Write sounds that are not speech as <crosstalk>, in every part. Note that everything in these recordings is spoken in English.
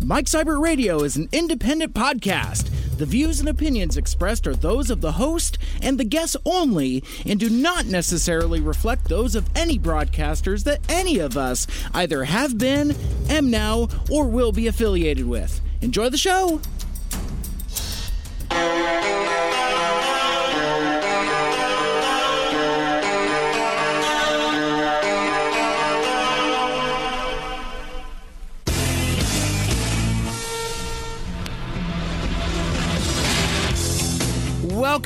Mike Seibert Radio is an independent podcast. The views and opinions expressed are those of the host and the guests only and do not necessarily reflect those of any broadcasters that any of us either have been, am now, or will be affiliated with. Enjoy the show!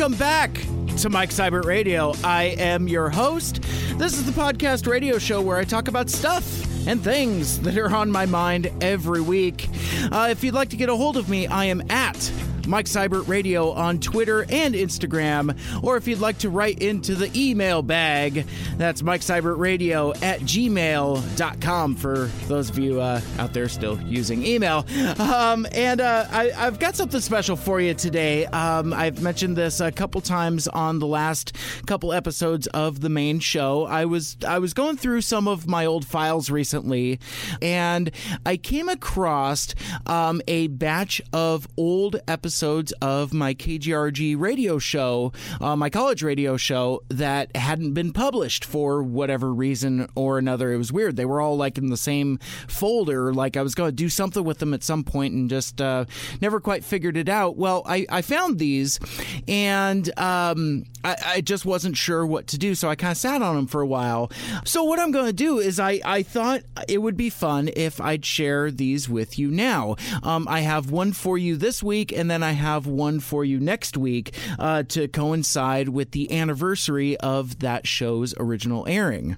Welcome back to Mike Seibert Radio. I am your host. This is the podcast radio show where I talk about stuff and things that are on my mind every week. Uh, if you'd like to get a hold of me, I am at Mike Seibert Radio on Twitter and Instagram. Or if you'd like to write into the email bag, that's Mike Seibert Radio at gmail.com for those of you uh, out there still using email. Um, and uh, I, have got something special for you today. Um, I've mentioned this a couple times on the last couple episodes of the main show. I was I was going through some of my old files recently, and I came across um, a batch of old episodes episodes of my KGRG radio show, uh, my college radio show, that hadn't been published for whatever reason or another. It was weird. They were all like in the same folder. Like I was going to do something with them at some point and just uh, never quite figured it out. Well, I, I found these and um, I, I, just wasn't sure what to do. So I kind of sat on them for a while. So what I'm going to do is I, I thought it would be fun if I'd share these with you now. Um, I have one for you this week, and then I have one for you next week uh, to coincide with the anniversary of that show's original airing.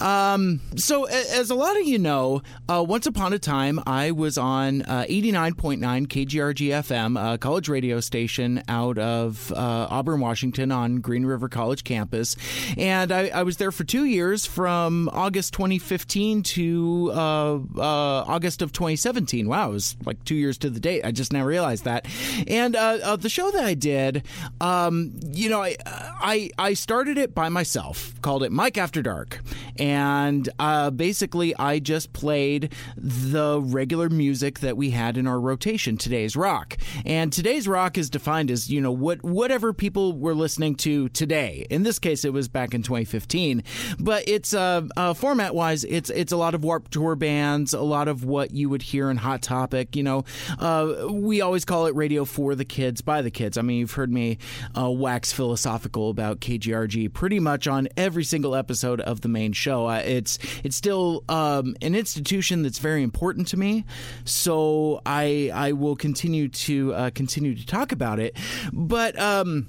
Um, so, as a lot of you know, uh, once upon a time, I was on uh, 89.9 KGRG FM, a college radio station out of uh, Auburn, Washington, on Green River College campus. And I, I was there for two years from August 2015 to uh, uh, August of 2017. Wow, it was like two years to the date. I just now realized that. And uh, uh, the show that I did, um, you know, I, I, I started it by myself, called it Mike After Dark, and uh, basically I just played the regular music that we had in our rotation. Today's rock, and today's rock is defined as you know what whatever people were listening to today. In this case, it was back in 2015, but it's uh, uh format wise, it's it's a lot of Warped Tour bands, a lot of what you would hear in Hot Topic. You know, uh, we always call it radio for the kids by the kids. I mean, you've heard me uh, wax philosophical about KGRG pretty much on every single episode of the main show. Uh, it's it's still um, an institution that's very important to me, so I I will continue to uh, continue to talk about it. But um,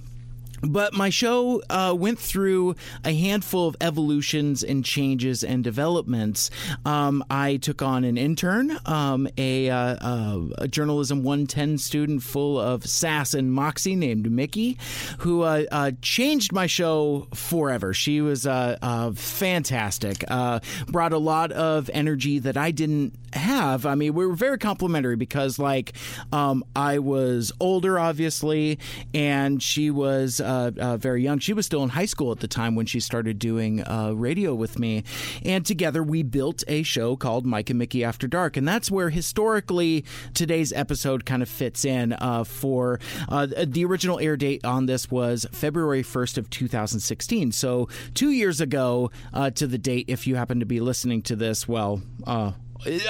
but my show uh, went through a handful of evolutions and changes and developments. Um, I took on an intern, um, a, uh, uh, a, journalism 110 student full of sass and moxie named Mickey, who uh, uh, changed my show forever. She was uh, fantastic, brought a lot of energy that I didn't have. I mean, we were very complimentary because, like, um, I was older, obviously, and she was uh, uh, very young. She was still in high school at the time when she started doing uh, radio with me. And together we built a show called Mike and Mickey After Dark. And that's where historically today's episode kind of fits in uh, for uh, the original air date on this was February 1st of 2016. So two years ago uh, to the date, if you happen to be listening to this, well,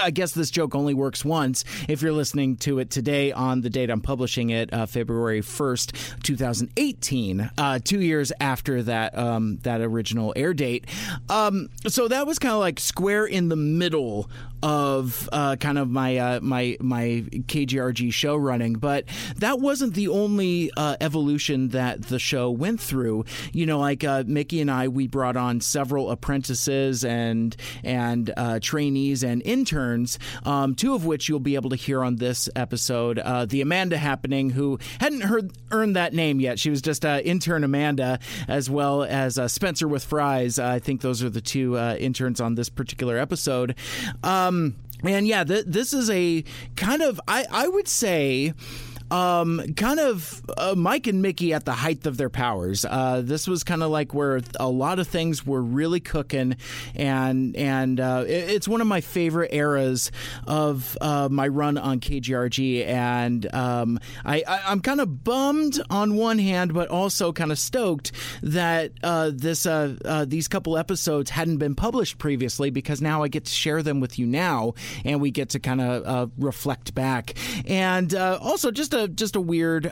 I guess this joke only works once if you're listening to it today on the date I'm publishing it, uh, February 1st, 2018, uh, two years after that um, that original air date. Um, so that was kind of like square in the middle of uh, kind of my uh, my my KGRG show running, but that wasn't the only uh, evolution that the show went through. You know, like uh, Mickey and I, we brought on several apprentices and and uh, trainees and interns, um, two of which you'll be able to hear on this episode. Uh, the Amanda happening, who hadn't heard earned that name yet, she was just intern Amanda, as well as Spencer with fries. I think those are the two interns on this particular episode. Um, and yeah, th- this is a kind of I I would say um, kind of uh, Mike and Mickey at the height of their powers. Uh, this was kind of like where a lot of things were really cooking, and and uh, it, it's one of my favorite eras of uh, my run on KGRG, and um, I, I am kind of bummed on one hand, but also kind of stoked that uh, this uh, these couple episodes hadn't been published previously because now I get to share them with you now, and we get to kind of reflect back, and also just a just a weird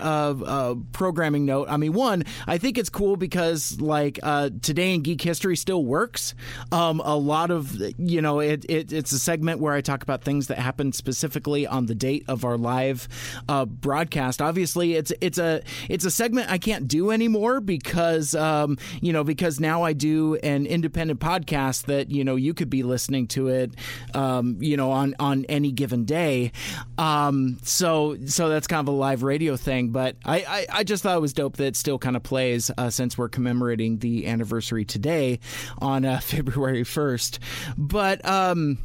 programming note. I mean, one, I think it's cool because like today in geek history still works. Um, a lot of you know it, it, it's a segment where I talk about things that happened specifically on the date of our live uh, broadcast. Obviously, it's it's a it's a segment I can't do anymore because um, you know because now I do an independent podcast that you know you could be listening to it um, you know on on any given day. Um, so so that's kind of a live radio thing. But I, I, I just thought it was dope that it still kind of plays uh, since we're commemorating the anniversary today on uh, <laughs> February 1st. But um,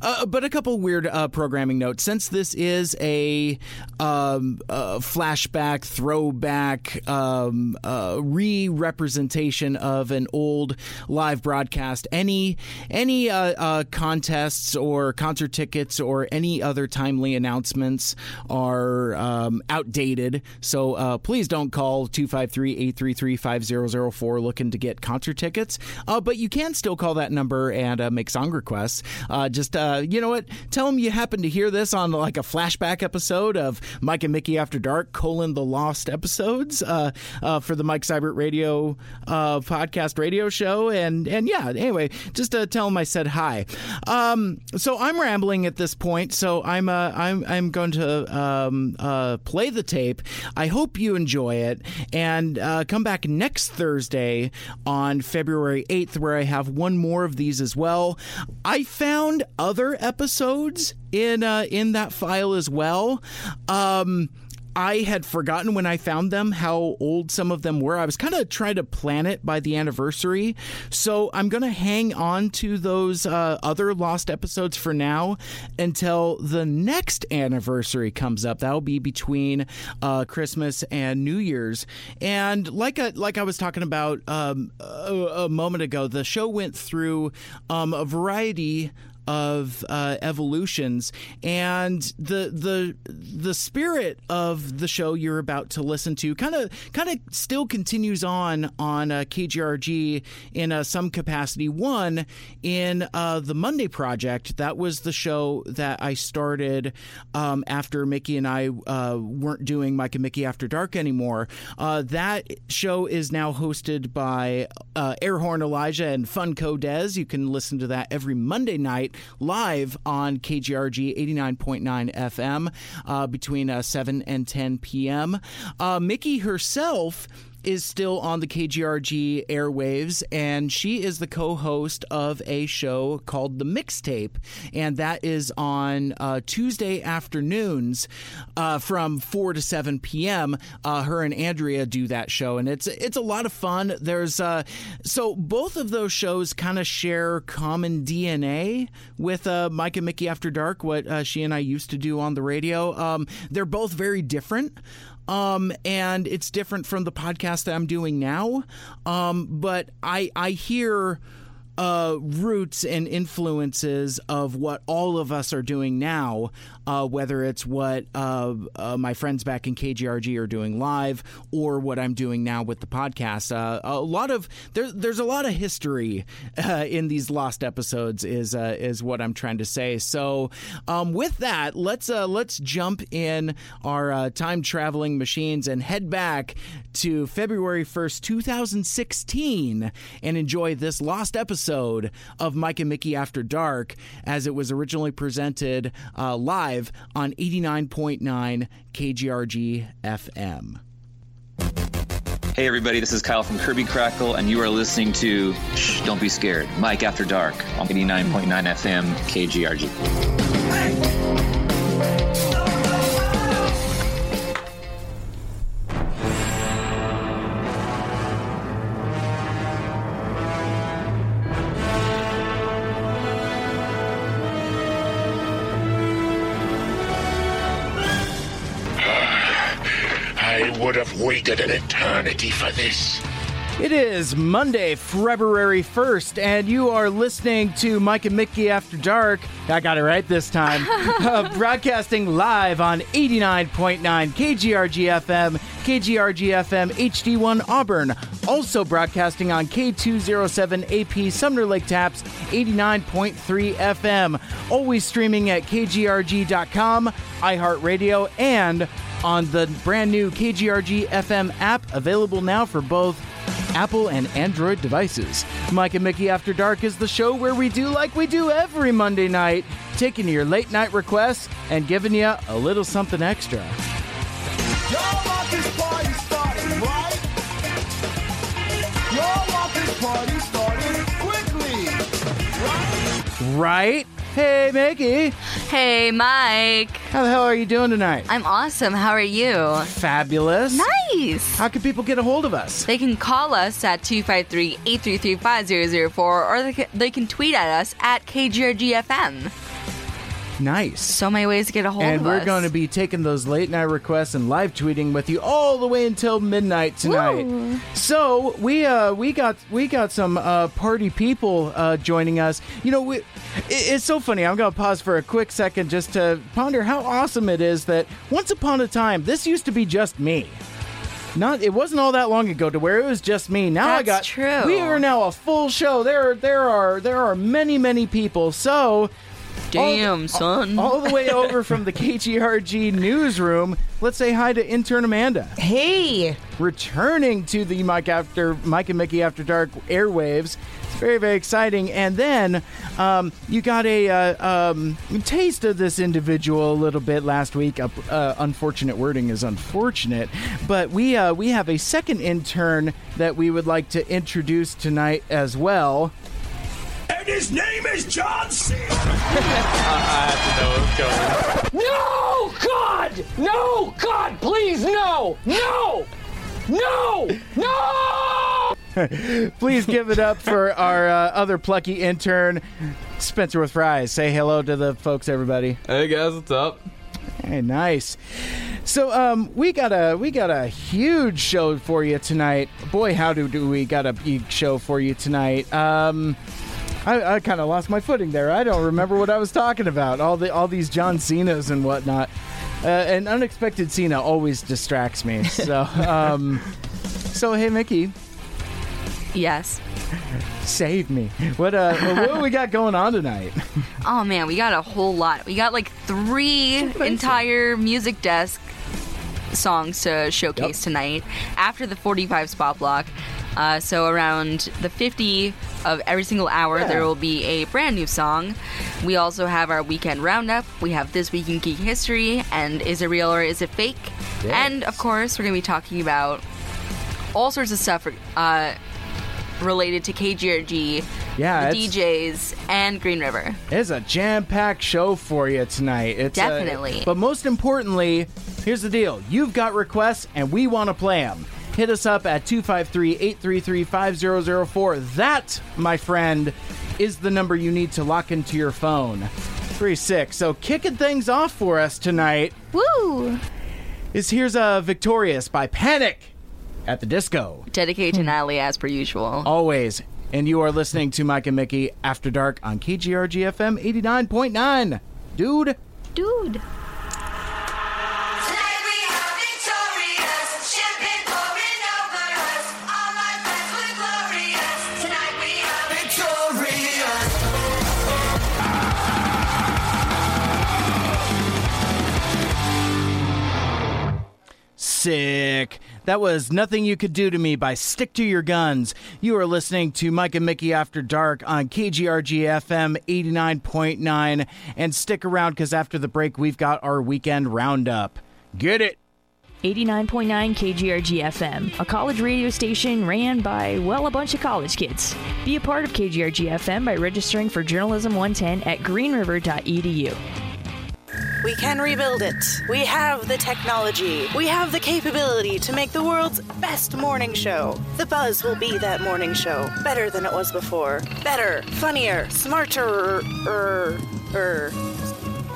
uh, but a couple weird uh, programming notes. Since this is a, um, flashback, throwback, um, uh, re-representation of an old live broadcast, any any uh, uh, contests or concert tickets or any other timely announcements are um, outdated. So uh, please don't call 253-833-5004 looking to get concert tickets. but you can still call that number and make song requests. just uh, you know what? Tell them you happen to hear this on like a flashback episode of Mike and Mickey After Dark, colon the lost episodes uh, uh, for the Mike Seibert Radio uh, podcast radio show. And and yeah, anyway, just tell them I said hi. Um, so I'm rambling at this point, so I'm uh, I'm I'm going to um, uh, play the tape. I hope you enjoy it, and come back next Thursday on February 8th, where I have one more of these as well. I found other episodes in uh, in that file as well. Um, I had forgotten when I found them how old some of them were. I was kind of trying to plan it by the anniversary. So I'm going to hang on to those uh, other lost episodes for now until the next anniversary comes up. That'll be between uh, Christmas and New Year's. And like I, like I was talking about um, a, a, moment ago, the show went through um, a variety of uh, evolutions and the the the spirit of the show you're about to listen to kind of kind of still continues on on uh, KGRG in uh, some capacity. One in uh, the Monday Project that was the show that I started um, after Mickey and I uh, weren't doing Mike and Mickey After Dark anymore. Uh, that show is now hosted by Airhorn Elijah and Funko Des. You can listen to that every Monday night live on KGRG 89.9 FM uh, between uh, 7 and 10 p.m. Uh, Mickey herself is still on the KGRG airwaves, and she is the co host of a show called The Mixtape, and that is on uh, Tuesday afternoons uh, from 4 to 7 p.m. Uh, her and Andrea do that show, and it's it's a lot of fun. There's uh, so both of those shows kind of share common DNA with uh, Mike and Mickey After Dark, what uh, she and I used to do on the radio. Um, they're both very different. Um, and it's different from the podcast that I'm doing now. Um, but I I hear uh, roots and influences of what all of us are doing now, uh, whether it's what uh, uh my friends back in KGRG are doing live or what I'm doing now with the podcast. Uh, a lot of there, there's a lot of history uh, in these lost episodes. Is is what I'm trying to say. So um, with that, let's let's jump in our time traveling machines and head back to February 1st, 2016, and enjoy this lost episode of Mike and Mickey After Dark as it was originally presented uh, live on 89.9 KGRG FM. Hey, everybody, this is Kyle from Kirby Krackle, and you are listening to Shh, Don't Be Scared, Mike After Dark on 89.9 FM KGRG. Hey. Have waited an eternity for this. It is Monday, February 1st, and you are listening to Mike and Mickey After Dark. I got it right this time. <laughs> uh, broadcasting live on 89.9 KGRG FM, KGRG FM HD1 Auburn. Also broadcasting on K207 AP Sumner Lake Tapps 89.3 FM. Always streaming at KGRG.com, iHeartRadio, and on the brand new KGRG FM app, available now for both Apple and Android devices. Mike and Mickey After Dark is the show where we do like we do every Monday night, taking your late night requests and giving you a little something extra. Y'all want this party started, right? Y'all want this party started quickly, right? Hey, Mickey. Hey, Mike. How the hell are you doing tonight? I'm awesome. How are you? Fabulous. Nice. How can people get a hold of us? They can call us at 253-833-5004 or they can, they can tweet at us at KGRGFM. Nice. So many ways to get a hold and of we're going to be taking those late night requests and live tweeting with you all the way until midnight tonight. Woo. So we uh we got we got some uh party people uh joining us. You know, we, it, it's so funny. I'm going to pause for a quick second just to ponder how awesome it is that once upon a time this used to be just me. Not it wasn't all that long ago to where it was just me. Now I got true. We are now a full show. There there are there are many many people. So Damn, all, son. All the way over from the KGRG newsroom. Let's say hi to intern Amanda. Hey, Returning to the Mike after Mike and Mickey After Dark airwaves. It's very very exciting. And then um, you got a uh, um, taste of this individual a little bit last week. Uh, uh, unfortunate wording is unfortunate, but we uh, we have a second intern that we would like to introduce tonight as well. And his name is John C. <laughs> No, God! No, God, please, no! No! No! No! <laughs> Please give it up for our uh, other plucky intern, Spencer with Fries. Say hello to the folks, everybody. Hey guys, what's up? Hey, nice. So, um, we got a we got a huge show for you tonight. Boy, how do, do we got a big show for you tonight? Um, I, I kind of lost my footing there. I don't remember what I was talking about. All the all these John Cena's and whatnot. Uh, an unexpected Cena always distracts me. <laughs> So, um, so hey, Mickey, yes. save me. What uh, what we got going on tonight? <laughs> Oh man, we got a whole lot. We got like three entire music desk songs to showcase Yep. tonight after the 45 spot block. Uh, so around the 50 of every single hour, Yeah. there will be a brand new song. We also have our weekend roundup. We have this week in geek history and is it real or is it fake? And of course, we're gonna be talking about all sorts of stuff uh, related to KGRG, Yeah, the DJs, and Green River. It's a jam-packed show for you tonight. It's Definitely. but most importantly, here's the deal: you've got requests, and we want to play them. Hit us up at 253-833-5004. That, my friend, is the number you need to lock into your phone. Three six. So kicking things off for us tonight Woo! is here's a Victorious by Panic at the Disco. Dedicated to Natalie as per usual. Always. And you are listening to Mike and Mickey After Dark on KGRG FM 89.9. Dude. Dude. Sick. That was Nothing You Could Do to Me by Stick to Your Guns. You are listening to Mike and Mickey After Dark on KGRG FM 89.9. And stick around because after the break, we've got our weekend roundup. Get it? 89.9 KGRG FM, a college radio station ran by, well, a bunch of college kids. Be a part of KGRG FM by registering for Journalism 110 at greenriver.edu. We can rebuild it. We have the technology. We have the capability to make the world's best morning show. The Buzz will be that morning show. Better than it was before. Better, funnier, smarter, er, er,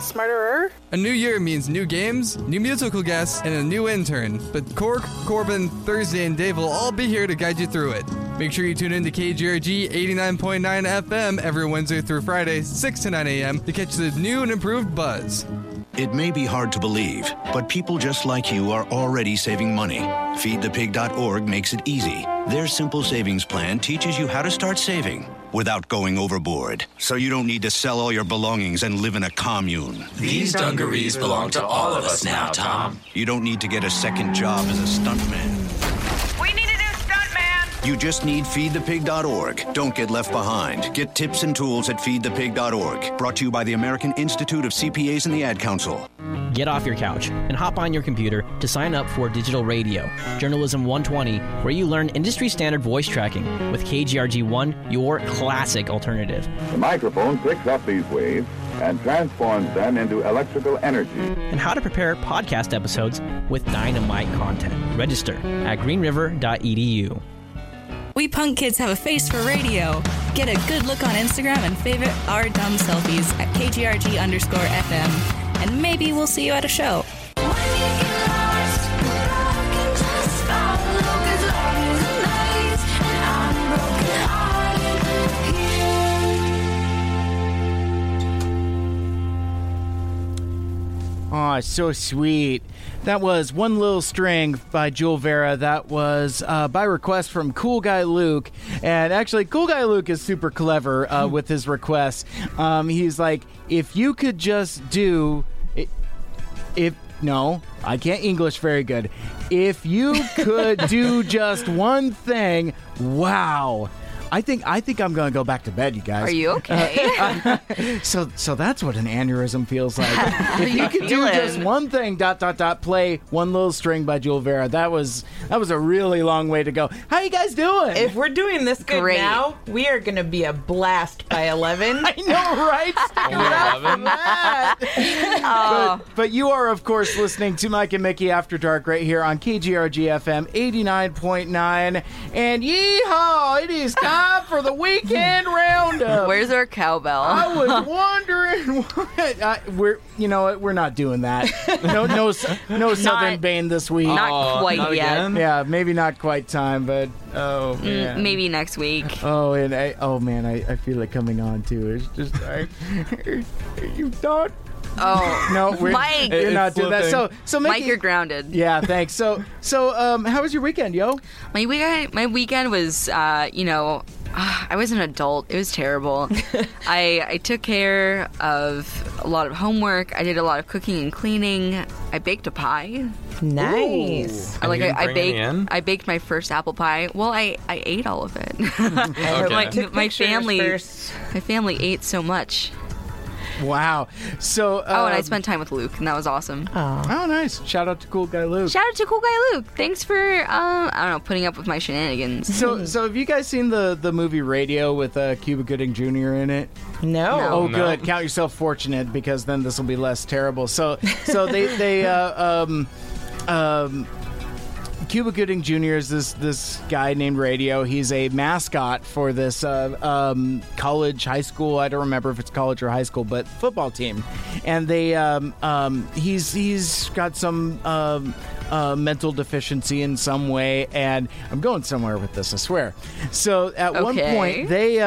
smarterer. A new year means new games, new musical guests, and a new intern. But Cork, Corbin, Thursday, and Dave will all be here to guide you through it. Make sure you tune in to KGRG 89.9 FM every Wednesday through Friday, 6 to 9 a.m. to catch the new and improved buzz. It may be hard to believe, but people just like you are already saving money. FeedThePig.org makes it easy. Their simple savings plan teaches you how to start saving without going overboard. So you don't need to sell all your belongings and live in a commune. These dungarees belong to all of us now, Tom. You don't need to get a second job as a stuntman. You just need feedthepig.org. Don't get left behind. Get tips and tools at feedthepig.org. Brought to you by the American Institute of CPAs and the Ad Council. Get off your couch and hop on your computer to sign up for Digital Radio, Journalism 120, where you learn industry standard voice tracking with KGRG 1, your classic alternative. The microphone picks up these waves and transforms them into electrical energy. And how to prepare podcast episodes with dynamite content. Register at greenriver.edu. We punk kids have a face for radio. Get a good look on Instagram and favorite our dumb selfies at KGRG underscore FM. And maybe we'll see you at a show. Aw, so sweet. That was One Little String by Jule Vera. That was uh, by request from Cool Guy Luke. And actually, Cool Guy Luke is super clever uh, with his requests. Um, he's like, if you could just do. If. No, I can't English very good. If you could do <laughs> just one thing, wow. I think I think I'm going to go back to bed, you guys. Are you okay? Uh, <laughs> so so that's what an aneurysm feels like. <laughs> If you you could do just one thing, dot dot dot, play one little string by Jule Vera. That was that was a really long way to go. How you guys doing? If we're doing this good Great. now, we are going to be a blast by 11. <laughs> I know, right? Stick around for that. but, but you are, of course, listening to Mike and Mickey After Dark right here on KGRG FM 89.9. And yeehaw, it is time for the weekend roundup. Where's our cowbell? I was <laughs> wondering what I, we're you know what we're not doing that. No no no Southern Bane this week. Not quite not yet. again? Yeah, maybe not quite time, but oh Mm, maybe next week. Oh, and I, oh man, I, I feel it coming on too. It's just I, <laughs> you don't. Oh <laughs> No, we're, Mike, you're not doing that. So so Mike, Mickey- you're grounded. Yeah, thanks. So so um, how was your weekend, yo? My weekend, my weekend was, uh, you know, I was an adult. It was terrible. <laughs> I I took care of a lot of homework. I did a lot of cooking and cleaning. I baked a pie. Nice. I, like And you I, I bring baked. in? I baked my first apple pie. Well, I, I ate all of it. <laughs> Okay. my, my pictures family first. my family ate so much. <laughs> Wow. So oh, and I um, spent time with Luke, and that was awesome. Oh, nice. Shout out to cool guy Luke. Shout out to cool guy Luke. Thanks for uh, I don't know putting up with my shenanigans. So, so have you guys seen the the movie Radio with uh, Cuba Gooding Jr. in it? No. Oh, No. good. Count yourself fortunate because then this will be less terrible. So, so they they uh, um um. Cuba Gooding Jr. is this this guy named Radio. He's a mascot for this uh, um, college, high school. I don't remember if it's college or high school, but football team. And they um, um, he's he's got some um, uh, mental deficiency in some way, and I'm going somewhere with this. I swear. So at one point they.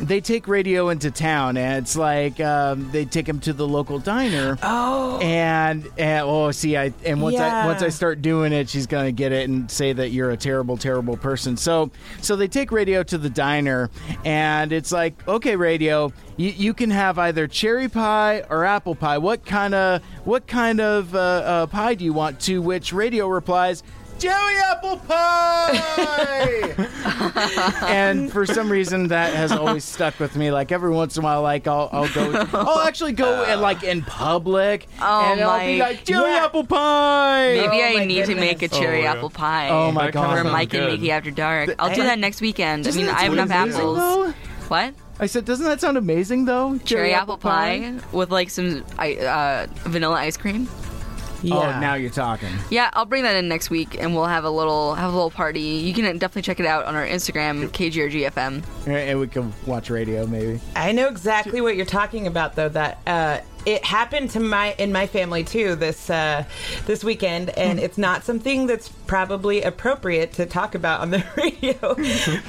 They take radio into town, and it's like um, they take him to the local diner. Oh, and, and oh, see, I and once Yeah. I once I start doing it, she's gonna get it and say that you're a terrible, terrible person. So, so they take radio to the diner, and it's like, okay, radio, you, you can have either cherry pie or apple pie. What kind of what kind of uh, uh, pie do you want? To which radio replies. Cherry apple pie! <laughs> and for some reason, that has always stuck with me. Like every once in a while, like I'll, I'll go, I'll actually go and like in public, Oh, and I'll be like cherry Yeah. apple pie. Maybe Oh I my need to make a goodness. cherry Oh, apple pie. Oh my That kinda God. For sounds Mike and good. Mickey after dark. I'll do that next weekend. I Doesn't mean, that I have sound enough amazing, apples. though? What? I said, doesn't that sound amazing though? Cherry, apple pie, with like some I- uh, vanilla ice cream. Oh, now you're talking. Yeah, I'll bring that in next week, and we'll have a little have a little party. You can definitely check it out on our Instagram, KGRGFM. And we can watch radio maybe. I know exactly what you're talking about, though. That uh, it happened to my in my family too this uh, this weekend, and it's not something that's probably appropriate to talk about on the <laughs> radio.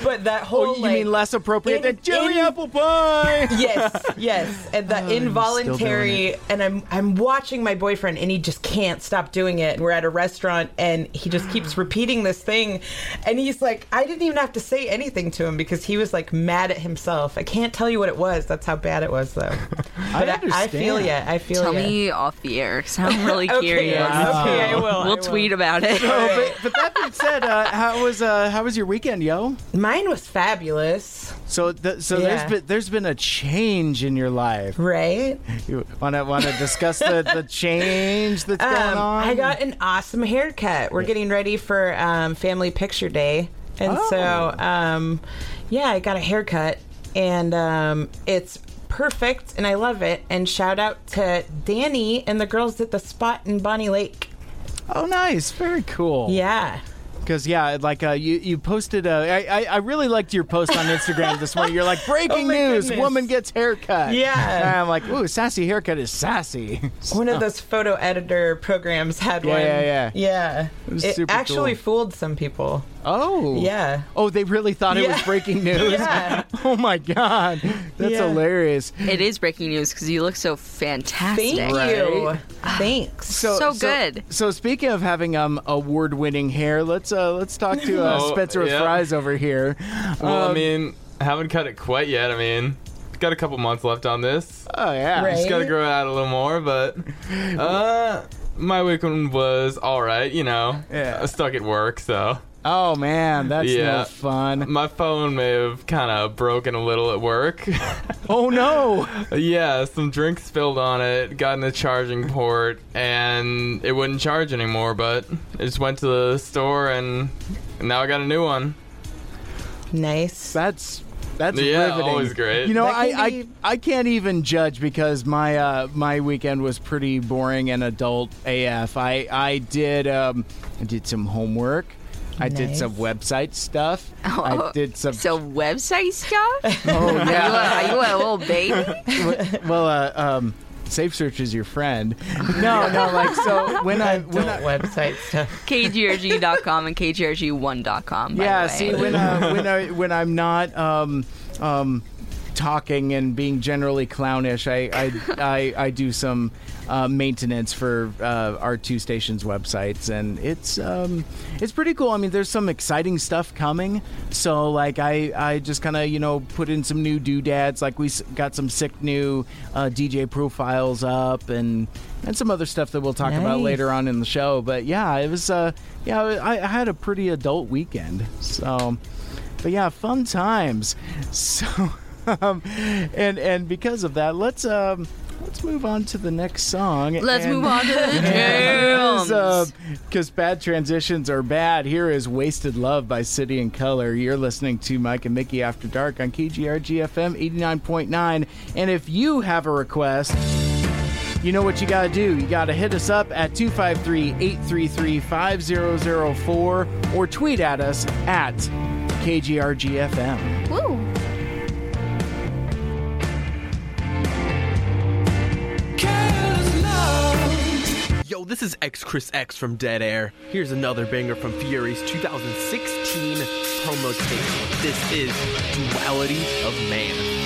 but that whole Oh, you like, mean less appropriate in- than jelly in- apple pie? <laughs> yes, yes, and the Oh, he's still doing involuntary. And I'm I'm watching my boyfriend, and he just can't stop doing it. And we're at a restaurant, and he just <gasps> keeps repeating this thing, and he's like, I didn't even have to say anything to him because he was like mad at himself. I can't tell you what it was. That's how bad it was, though. <laughs> But I, I, feel understand. Ya. I feel Tell ya. me off the air. Cause I'm really <laughs> Okay, curious. okay, I will, I We'll will. tweet about it. So, but, but that being said, uh, how was uh, how was your weekend, yo? Mine was fabulous. So, th- so Yeah. there's been there's been a change in your life, right? You want to want to discuss the, the change that's going Um, on? I got an awesome haircut. We're getting ready for um, Family Picture Day, and Oh. so um, yeah, I got a haircut, and um, it's perfect, and I love it. And shout out to Danny and the girls at the spot in Bonney Lake. Oh, nice, very cool. Yeah. Because yeah, like uh, you you posted. Uh, I, I I really liked your post on Instagram this morning. You're like breaking <laughs> Oh news: goodness. woman gets haircut. Yeah. and I'm like, ooh, sassy haircut is sassy. <laughs> One of those photo editor programs had Yeah, one. yeah, yeah. Yeah. It was It super actually cool. fooled some people. Oh. Yeah. Oh, they really thought it was breaking <laughs> news. Yeah. <laughs> Oh my god, that's Yeah. hilarious. It is breaking news because you look so fantastic. Thank you. Thanks. So good. So speaking of having um award-winning hair, let's uh let's talk to uh, Oh, Spencer with yeah. Fries over here. Well, I Um, mean, I haven't cut it quite yet. I mean, got a couple months left on this. Oh yeah. Just gotta grow it out a little more, but uh, my weekend was all right. You know, Yeah. I stuck at work, so Oh man, that's yeah. no fun. My phone may have kind of broken a little at work. <laughs> Oh no. yeah, some drink spilled on it, got in the charging port, and it wouldn't charge anymore. But I just went to the store, and now I got a new one. Nice. That's that's Yeah, riveting. always great. You know, I, can I I can't even judge because my uh, my weekend was pretty boring and adult AF. I I did um I did some homework. I did some website stuff. Oh, I did some. So website stuff? <laughs> Oh Are you, a, yeah. are you a little baby? <laughs> well, uh, um, Safe Search is your friend. <laughs> No, no, like so when I when I, website stuff. KGRG.com and KGRG1.com. By yeah, the way. see when uh, when I when I'm not um um talking and being generally clownish, I I <laughs> I, I do some uh, maintenance for uh, our two stations websites, and it's um it's pretty cool. I mean, there's some exciting stuff coming. So like I I just kind of you know put in some new doodads. Like we got some sick new uh, DJ profiles up and. And some other stuff that we'll talk about later on in the show, but yeah, it was uh, yeah, I, I had a pretty adult weekend. So, but yeah, fun times. <laughs> So, um, and and because of that, let's um, let's move on to the next song. Let's And- move on to the <laughs> jams. Because bad transitions are bad. Here is "Wasted Love" by City and Colour. You're listening to Mike and Mickey After Dark on KGRG FM 89.9. And if you have a request. You know what you got to do. You got to hit us up at 253 833 5004 or tweet at us at KGRGFM. Woo. Yo, this is X Chris X from Dead Air. Here's another banger from Fury's 2016 promo tape. This is Duality of Man.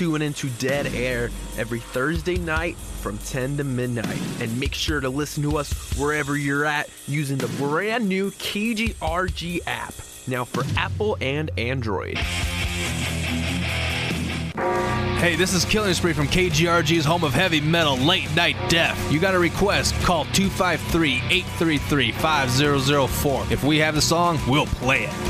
Tune into Dead Air every Thursday night from 10 to midnight. And make sure to listen to us wherever you're at using the brand new KGRG app, now for Apple and Android. Hey, this is Killing Spree from KGRG's home of heavy metal, late night death. You got a request? Call 253 833 5004. If we have the song, we'll play it.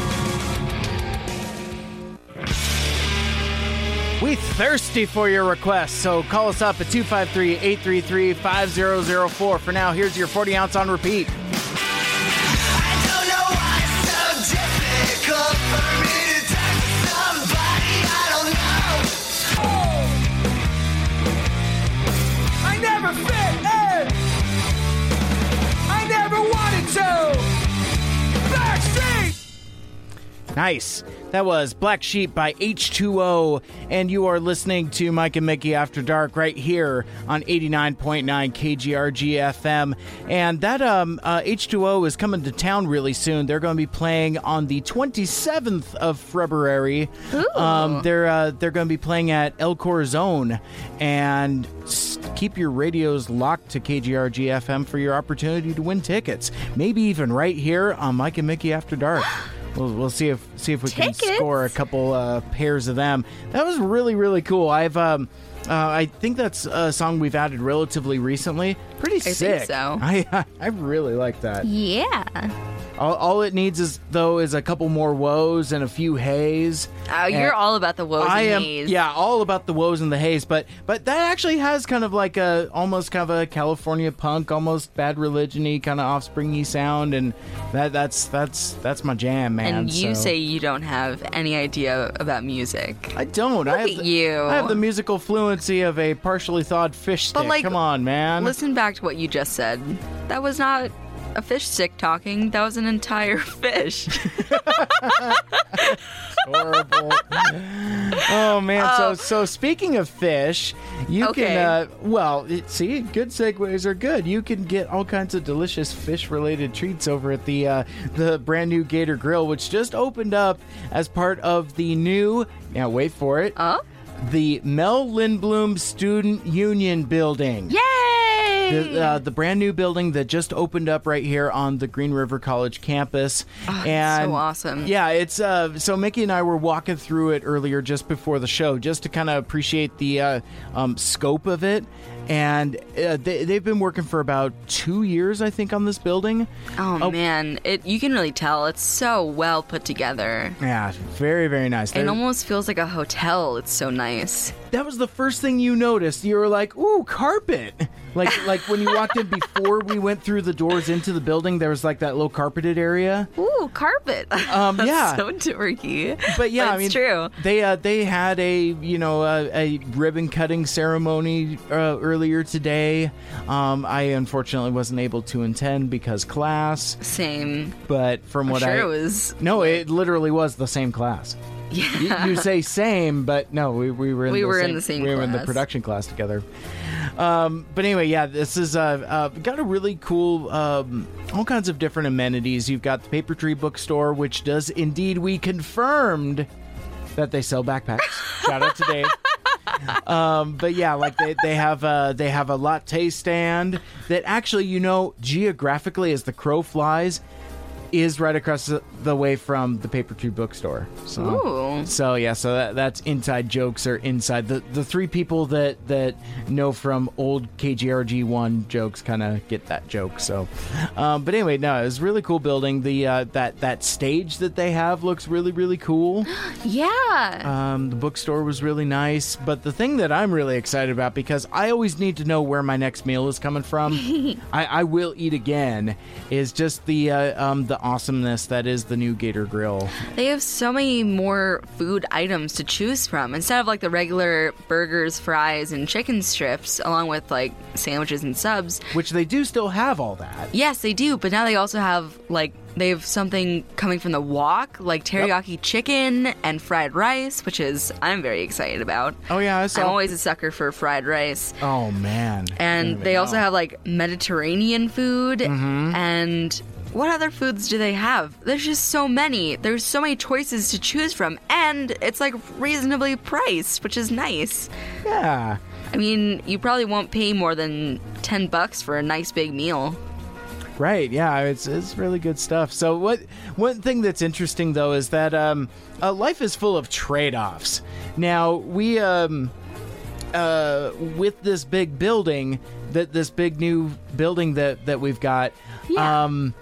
We thirsty for your requests, so call us up at 253 833 5004. For now, here's your 40 ounce on repeat. I don't know why some typical permitted tax somebody I don't know. I never fit in. I never wanted to. Backstreet. Nice. That was Black Sheep by H2O, and you are listening to Mike and Mickey After Dark right here on 89.9 KGRG FM. And that um, uh, H2O is coming to town really soon. They're going to be playing on the 27th of February. Um, they're uh, they're going to be playing at El Corazon, and keep your radios locked to KGRG FM for your opportunity to win tickets. Maybe even right here on Mike and Mickey After Dark. <gasps> <gasps> <gasps> We'll, we'll see if see if we can score a couple uh, pairs of them. That was really really cool. I've um, uh, I think that's a song we've added relatively recently. Pretty think sick. so. <laughs> I I really like that. Yeah. All, all it needs is though is a couple more woes and a few hays. Oh, you're And all about the woes I and am, haze. yeah, all about the woes and the haze. But but that actually has kind of like a almost kind of a California punk, almost bad religion-y kind of offspringy sound, and that that's that's that's my jam, man. And you so- say you don't have any idea about music. I don't. I Look have at the- you. I have the musical fluency of a partially thawed fish stick. But, like, Come on, man. Listen back to what you just said. That was not a fish stick talking. That was an entire <laughs> fish. horrible. oh man. So Oh. so speaking of fish, you Okay. can uh, well it, see good segues are good. You can get all kinds of delicious fish related treats over at the uh, the brand new Gator Grill, which just opened up as part of the new. Now wait for it. Oh. The Mel Lindbloom Student Union Building. Yay! The, uh, the brand new building that just opened up right here on the Green River College campus, Oh, and so awesome. Yeah, it's uh, so Mickey and I were walking through it earlier just before the show, just to kind of appreciate the uh, um, scope of it. And uh, they, they've been working for about two years, I think, on this building. Oh, man, it you can really tell it's so well put together. Yeah, very very nice. It They're- almost feels like a hotel. It's so nice. that was the first thing you noticed. You were like, "Ooh, carpet!" Like <laughs> like when you walked in before we went through the doors into the building, there was like that little carpeted area. Ooh, carpet. Um, <laughs> That's yeah. so dorky. But yeah, I it's mean, true. They uh, they had a you know a, a ribbon cutting ceremony uh, earlier today. Um, I unfortunately wasn't able to attend because class. Same. But from I'm what sure I it was no, it literally was the same class. Yeah. You, you <laughs> say same, but no, we, we were in We the were in same, the same we were in the production class together. Um, but anyway, yeah, this is uh, uh, got a really cool, um, all kinds of different amenities. You've got the Paper Tree Bookstore, which does indeed we confirmed that they sell backpacks. <laughs> Shout out to Dave. Um, but yeah, like they, they have a, they have a latte stand that actually, you know, geographically as the crow flies, is right across the, way from the Paper Tree Bookstore. So, Ooh. so yeah, so that, that's inside jokes or inside the the three people that that know from old KGRG one jokes kind of get that joke. So, um, but anyway, no, it's a really cool building. The uh, that that stage that they have looks really really cool. <gasps> Yeah. Um, the bookstore was really nice, but the thing that I'm really excited about because I always need to know where my next meal is coming from. <laughs> I, I will eat again. Is just the uh, um, the awesomeness that is the new Gator Grill. They have so many more food items to choose from instead of like the regular burgers, fries, and chicken strips, along with like sandwiches and subs. Which they do still have all that. Yes, they do, but now they also have like they have something coming from the walk, like teriyaki chicken and fried rice, which is I'm very excited about. Oh yeah, I. I'm always a sucker for fried rice. Oh man. And they also have like Mediterranean food Mhm. and what other foods do they have? There's just so many. There's so many choices to choose from and it's like reasonably priced, which is nice. Yeah. I mean, you probably won't pay more than 10 bucks for a nice big meal. Right. Yeah. It's it's really good stuff. So what one thing that's interesting though is that um, uh, life is full of trade offs. Now we um, uh, with this big building that this big new building that that we've got. Um,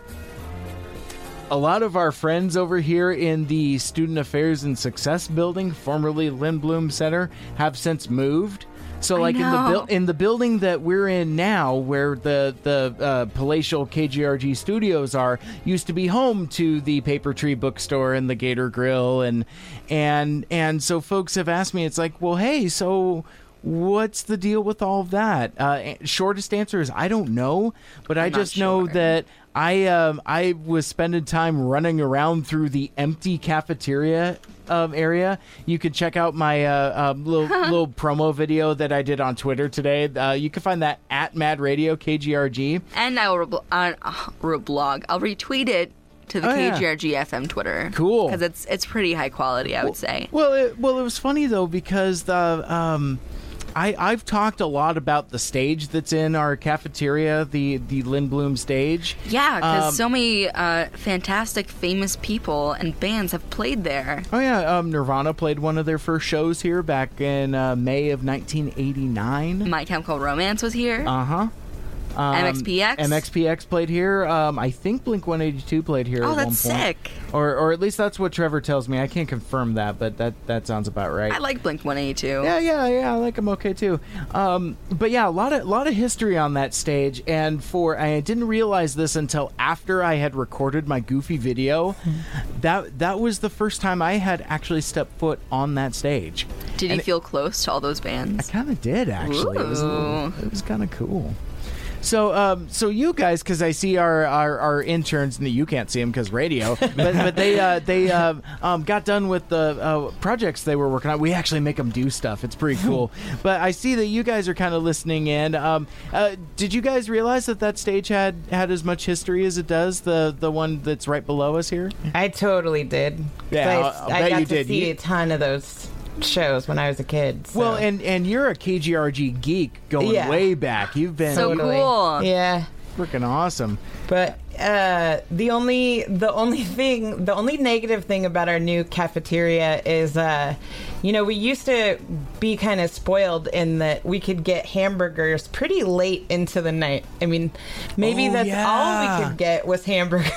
a lot of our friends over here in the Student Affairs and Success building, formerly Lindbloom Center, have since moved. So, like in the buil- in the building that we're in now, where the the uh, palatial KGRG studios are, used to be home to the Paper Tree Bookstore and the Gator Grill, and and and so folks have asked me, it's like, well, hey, so what's the deal with all of that? Uh, shortest answer is I don't know, but I I'm not just know that I um, I was spending time running around through the empty cafeteria um, area. You can check out my uh, um, little <laughs> little promo video that I did on Twitter today. Uh, you can find that at Mad Radio KGRG. And I will rebl- uh, uh, reblog. I'll retweet it to the Oh, yeah. KGRG FM Twitter. Cool. Because it's it's pretty high quality, I would say. Well, it, well, it was funny though because the um, I I've talked a lot about the stage that's in our cafeteria, the the Lindbloom stage. Yeah, because Um, so many uh, fantastic, famous people and bands have played there. Oh yeah, um, Nirvana played one of their first shows here back in uh, May of 1989. My Chemical Romance was here. Uh huh. Um, MXPX? MXPX played here. Um, I think Blink 182 played here. Oh, at that's one point. sick. Or, or at least that's what Trevor tells me. I can't confirm that, but that that sounds about right. I like Blink 182. Yeah, yeah, yeah. I like them okay too. Um, but yeah, a lot of lot of history on that stage, and for I didn't realize this until after I had recorded my goofy video. <laughs> that that was the first time I had actually stepped foot on that stage. Did you it- feel close to all those bands? I kind of did actually. It was, a little- Ooh. it was kind of cool. So, um, so you guys, because I see our, our, our interns, and you can't see them because radio, but, but they uh, they uh, um, got done with the uh, projects they were working on. We actually make them do stuff. It's pretty cool. <laughs> but I see that you guys are kind of listening in. Um, uh, did you guys realize that that stage had had as much history as it does? The the one that's right below us here. I totally did. Yeah, I, I'll- I'll I bet got you to did. see You- a ton of those shows when I was a kid. so- Well, and and you're a KGRG geek going Yeah. way back. You've been so Totally. Cool. Yeah. freaking awesome. But uh, the only the only <laughs> thing the only negative thing about our new cafeteria is uh, you know we used to be kind of spoiled in that we could get hamburgers pretty late into the night. I mean, maybe Oh, that's yeah. all we could get was hamburgers.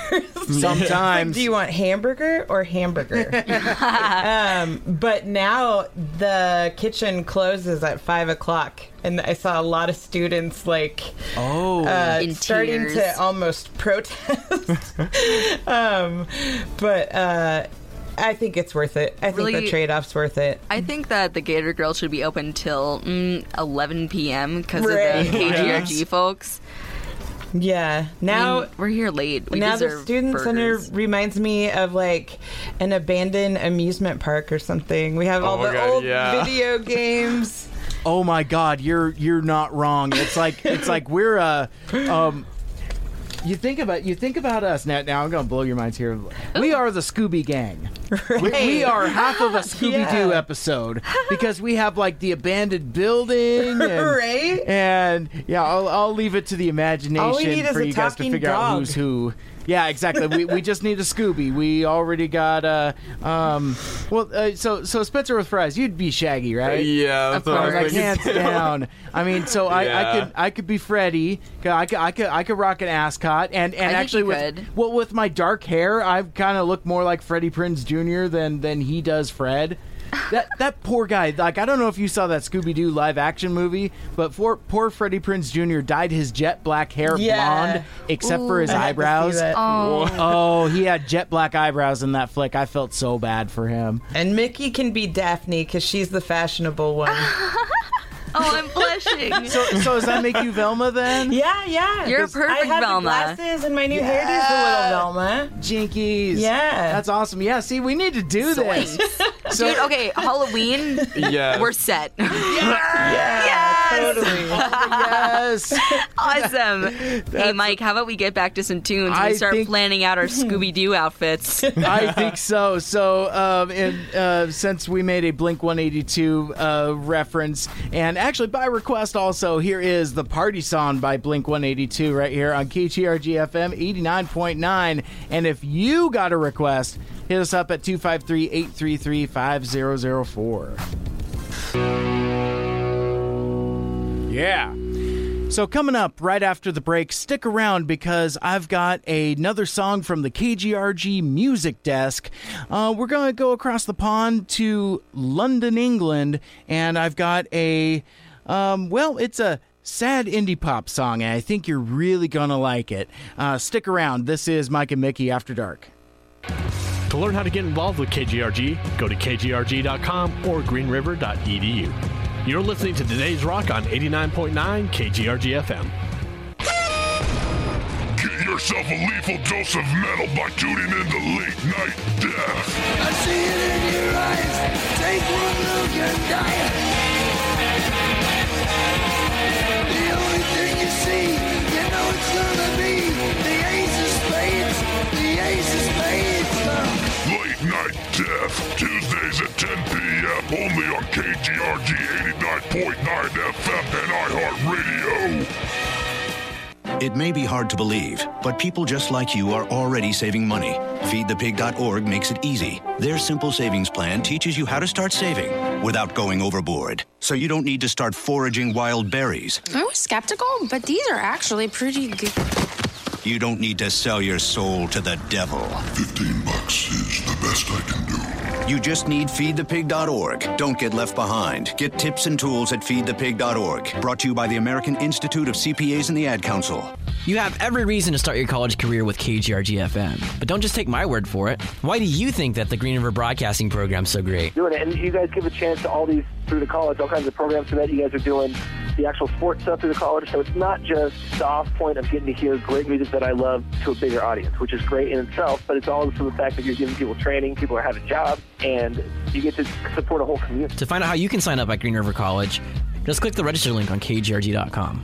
<laughs> Sometimes. <laughs> Do you want hamburger or hamburger? <laughs> um, but now the kitchen closes at five o'clock, and I saw a lot of students like oh uh, In starting tears. to almost protest. um, but uh, I think it's worth it. I think the trade off's worth it. I think that the Gator Grill should be open till mm, 11 p.m. because Right. of the <laughs> KGRG folks. Yeah. Now I mean, we're here late. We now the student burgers. center reminds me of like an abandoned amusement park or something. We have Oh all the God, old yeah. video <laughs> games. Oh my God, you're you're not wrong. It's like it's like we're uh um. You think about you think about us now. Now I'm gonna blow your minds here. We are the Scooby Gang. We, we are half of a <laughs> Scooby Doo Yeah. episode because we have like the abandoned building, <laughs> and, Right? And yeah, I'll, I'll leave it to the imagination All we need is for you guys to figure out who's who. Yeah, exactly. we, we just need a Scooby. We already got uh um well uh, so so Spencer with fries. You'd be Shaggy, right? Yeah, that's what I was like thinking hands down. I mean, so I, I could I could be Freddy. I could I could I could rock an ascot and and I think actually you with could. well with my dark hair, I kind of look more like Freddie Prinze Jr. than than he does Fred. That that poor guy. Like I don't know if you saw that Scooby Doo live action movie, but for, poor Freddie Prinze Jr. dyed his jet black hair Yeah. blonde except for his I had to see eyebrows. Oh. oh, he had jet black eyebrows in that flick. I felt so bad for him. And Mickey can be Daphne because she's the fashionable one. <laughs> Oh, I'm blushing. So so does that make you Velma then? <laughs> yeah, yeah. You're 'cause perfect, I have Velma. The glasses and my new hairdo's the little Velma. Jinkies. Yeah. That's awesome. Yeah, see, we need to do this. <laughs> So- Dude, okay, Halloween, Yeah. we're set. <laughs> Yeah, totally. yes. awesome. hey, Mike, how about we get back to some tunes and start think- planning out our Scooby Doo outfits? I think so. So, um, and, uh, since we made a Blink 182 uh, reference, and actually by request also, here is the party song by Blink 182 right here on KGRG FM 89.9. And if you got a request, hit us up at 253 833 5004. Yeah. So, coming up right after the break, stick around because I've got another song from the KGRG Music Desk. Uh, we're going to go across the pond to London, England, and I've got a, um, well, it's a sad indie pop song, and I think you're really going to like it. Uh, stick around. This is Mike and Mickey After Dark. To learn how to get involved with KGRG, go to kgrg.com or greenriver.edu. You're listening to today's rock on 89.9 KGRG FM. Get yourself a lethal dose of metal by tuning in to Late Night Death. I see it in your eyes. Take one look and die. The only thing you see, you know it's gonna be the ace of spades. The ace of spades. Late Night Death, Tuesdays at 10 p.m. only on KGRG 89.9 FM and iHeartRadio. It may be hard to believe, but people just like you are already saving money. FeedThePig.org makes it easy. Their simple savings plan teaches you how to start saving without going overboard. So you don't need to start foraging wild berries. I was skeptical, but these are actually pretty good. You don't need to sell your soul to the devil. 15 bucks is the best I can do. You just need feedthepig.org. Don't get left behind. Get tips and tools at feedthepig.org. Brought to you by the American Institute of CPAs and the Ad Council. You have every reason to start your college career with KGRG FM. But don't just take my word for it. Why do you think that the Green River Broadcasting program's so great? doing it. And you guys give a chance to all these through the college, all kinds of programs through that. You guys are doing the actual sports stuff through the college. So it's not just the off point of getting to hear great music that I love to a bigger audience, which is great in itself, but it's also the fact that you're giving people training, people are having jobs, and you get to support a whole community. To find out how you can sign up at Green River College, just click the register link on kgrg.com.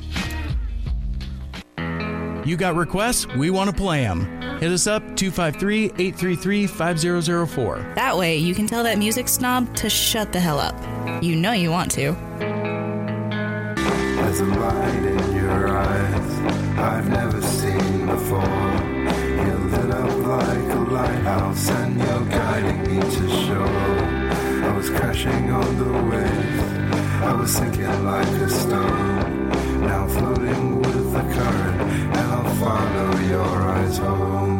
You got requests? We want to play them. Hit us up 253 833 5004. That way, you can tell that music snob to shut the hell up. You know you want to. There's a light in your eyes I've never seen before. You're lit up like a lighthouse and you're guiding me to shore. I was crashing on the waves, I was sinking like a stone. Now floating with the current and I'll follow your eyes home.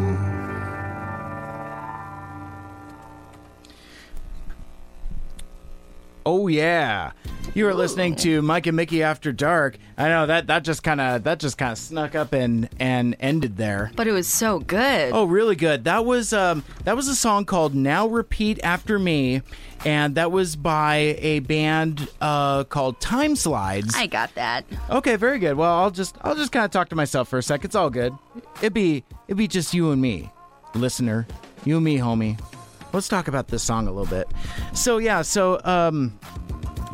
Oh yeah. You are listening to Mike and Mickey After Dark. I know that that just kind of that just kind of snuck up and and ended there. But it was so good. Oh, really good. That was um that was a song called Now Repeat After Me and that was by a band uh called Time Slides. I got that. Okay, very good. Well, I'll just I'll just kind of talk to myself for a sec. It's all good. It'd be it'd be just you and me, listener. You and me, homie. Let's talk about this song a little bit. So yeah, so um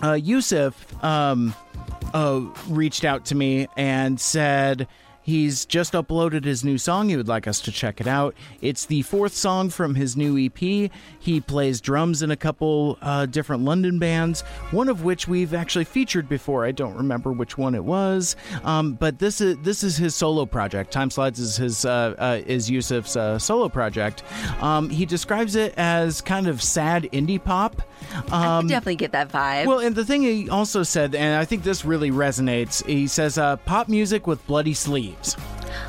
uh Yusuf um uh reached out to me and said, He's just uploaded his new song. He would like us to check it out. It's the fourth song from his new EP. He plays drums in a couple uh, different London bands, one of which we've actually featured before. I don't remember which one it was, um, but this is this is his solo project. Time Slides is his uh, uh, is Yusuf's uh, solo project. Um, he describes it as kind of sad indie pop. I Um, can definitely get that vibe. well, and the thing he also said, and I think this really resonates, he says, uh, pop music with bloody sleeves.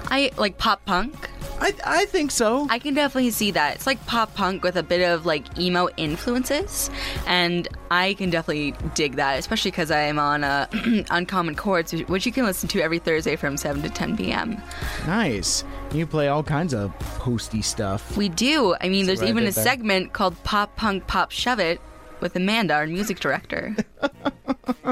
I like pop punk. I I think so. I can definitely see that. It's like pop punk with a bit of like emo influences, and I can definitely dig that, especially because I am on uh, <clears throat> Uncommon Chords, which you can listen to every Thursday from 7 to 10 p.m. Nice. You play all kinds of posty stuff. We do. I mean, See there's even a there? segment called Pop Punk Pop Shove It with Amanda, our music director.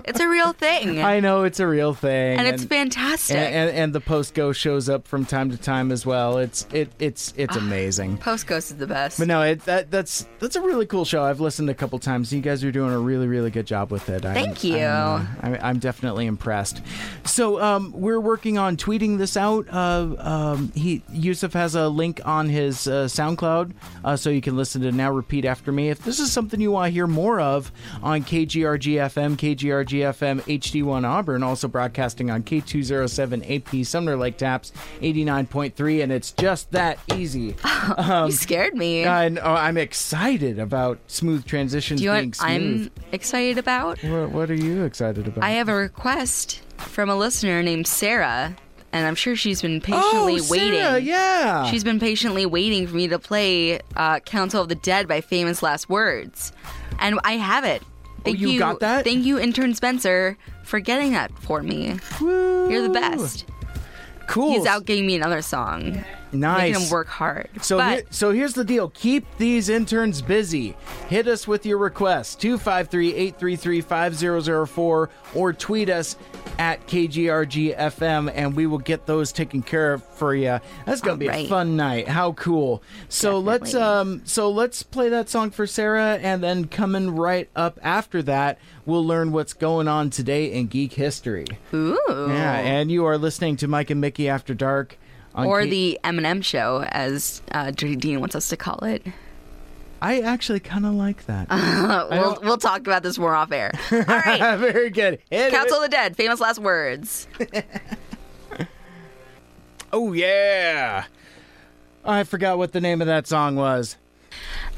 it's a real thing. <laughs> I know it's a real thing, And it's fantastic. And, and, and the Post Ghost shows up from time to time as well. It's it it's it's amazing. Post Ghost is the best. But no, it, that that's that's a really cool show. I've listened a couple times. You guys are doing a really really good job with it. I'm- Thank you. I'm, uh, I'm, I'm definitely impressed. So um, we're working on tweeting this out. Uh, um, he Yusuf has a link on his uh, SoundCloud, uh, so you can listen to now. Repeat after me. If this is something you want to hear more of on KGRG FM, KGRG FM HD1 Auburn, also broadcasting on K207 AP Sumner Lake Tapps 89.3, and it's just that easy. <laughs> Um, you scared me. And oh, I'm excited about smooth transitions Do you being what I'm excited about? What, what are you excited about? I have a request from a listener named Sarah, and I'm sure she's been patiently Oh, waiting. Sarah, yeah. She's been patiently waiting for me to play uh, Council of the Dead by Famous Last Words. And I have it. Oh, Thank Oh, you got that? Thank you, intern Spencer, for getting that for me. You're the best. Cool. He's out getting me another song. Nice. Making him work hard. So, but here- so here's the deal. Keep these interns busy. Hit us with your requests 253 833 5004 or tweet us at KGRGFM and we will get those taken care of for you. That's going to be a fun night. How cool. So let's um so let's play that song for Sarah and then coming right up after that we'll learn what's going on today in geek history. Ooh. Yeah, and you are listening to Mike and Mickey After Dark or K- the Eminem show, as uh, Dirty Dean wants us to call it. I actually kind of like that. <laughs> we'll, we'll talk about this more off air. All right. <laughs> Very good. Hit it. Council of the Dead, famous last words. <laughs> Oh yeah. I forgot what the name of that song was.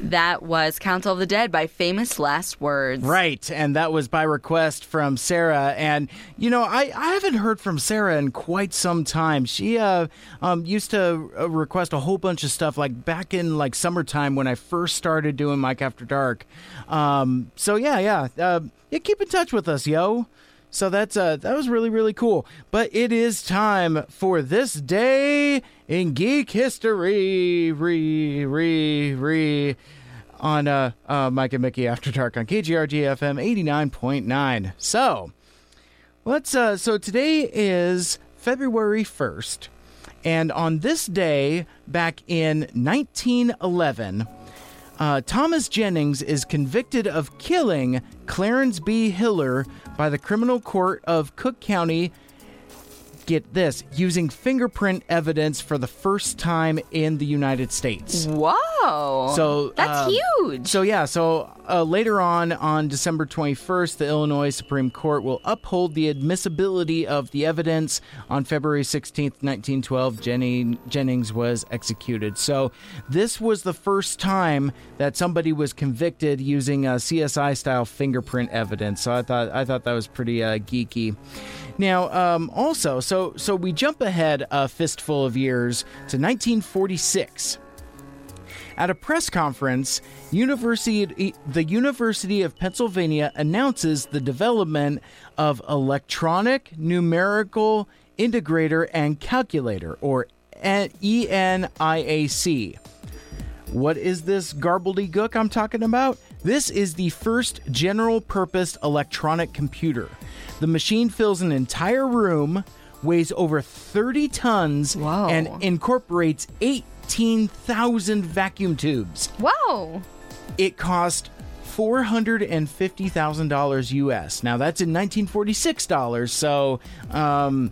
That was Council of the Dead by Famous Last Words. Right, and that was by request from Sarah. And you know, I, I haven't heard from Sarah in quite some time. She uh um used to uh, request a whole bunch of stuff like back in like summertime when I first started doing Mike After Dark. Um, so yeah, yeah, uh, yeah. Keep in touch with us, yo. So that's uh that was really really cool. But it is time for this day in geek history. Re re re on uh, uh Mike and Mickey After Dark on KGRG FM 89.9. So, let's uh so today is February 1st. And on this day back in 1911, uh, Thomas Jennings is convicted of killing Clarence B. Hiller by the criminal court of Cook County. Get this, using fingerprint evidence for the first time in the United States. Whoa. So that's um, huge. So yeah, so uh, later on, on December 21st, the Illinois Supreme Court will uphold the admissibility of the evidence. On February 16th, 1912, Jenny, Jennings was executed. So this was the first time that somebody was convicted using a CSI style fingerprint evidence. So I thought I thought that was pretty uh, geeky. Now, um, also, so so we jump ahead a fistful of years to 1946. At a press conference, University, the University of Pennsylvania announces the development of electronic numerical integrator and calculator, or ENIAC. What is this garbledy-gook I'm talking about? This is the first general purpose electronic computer. The machine fills an entire room, weighs over 30 tons, and incorporates 18,000 vacuum tubes. Whoa. It cost $450,000 US. Now that's in 1946 dollars, so um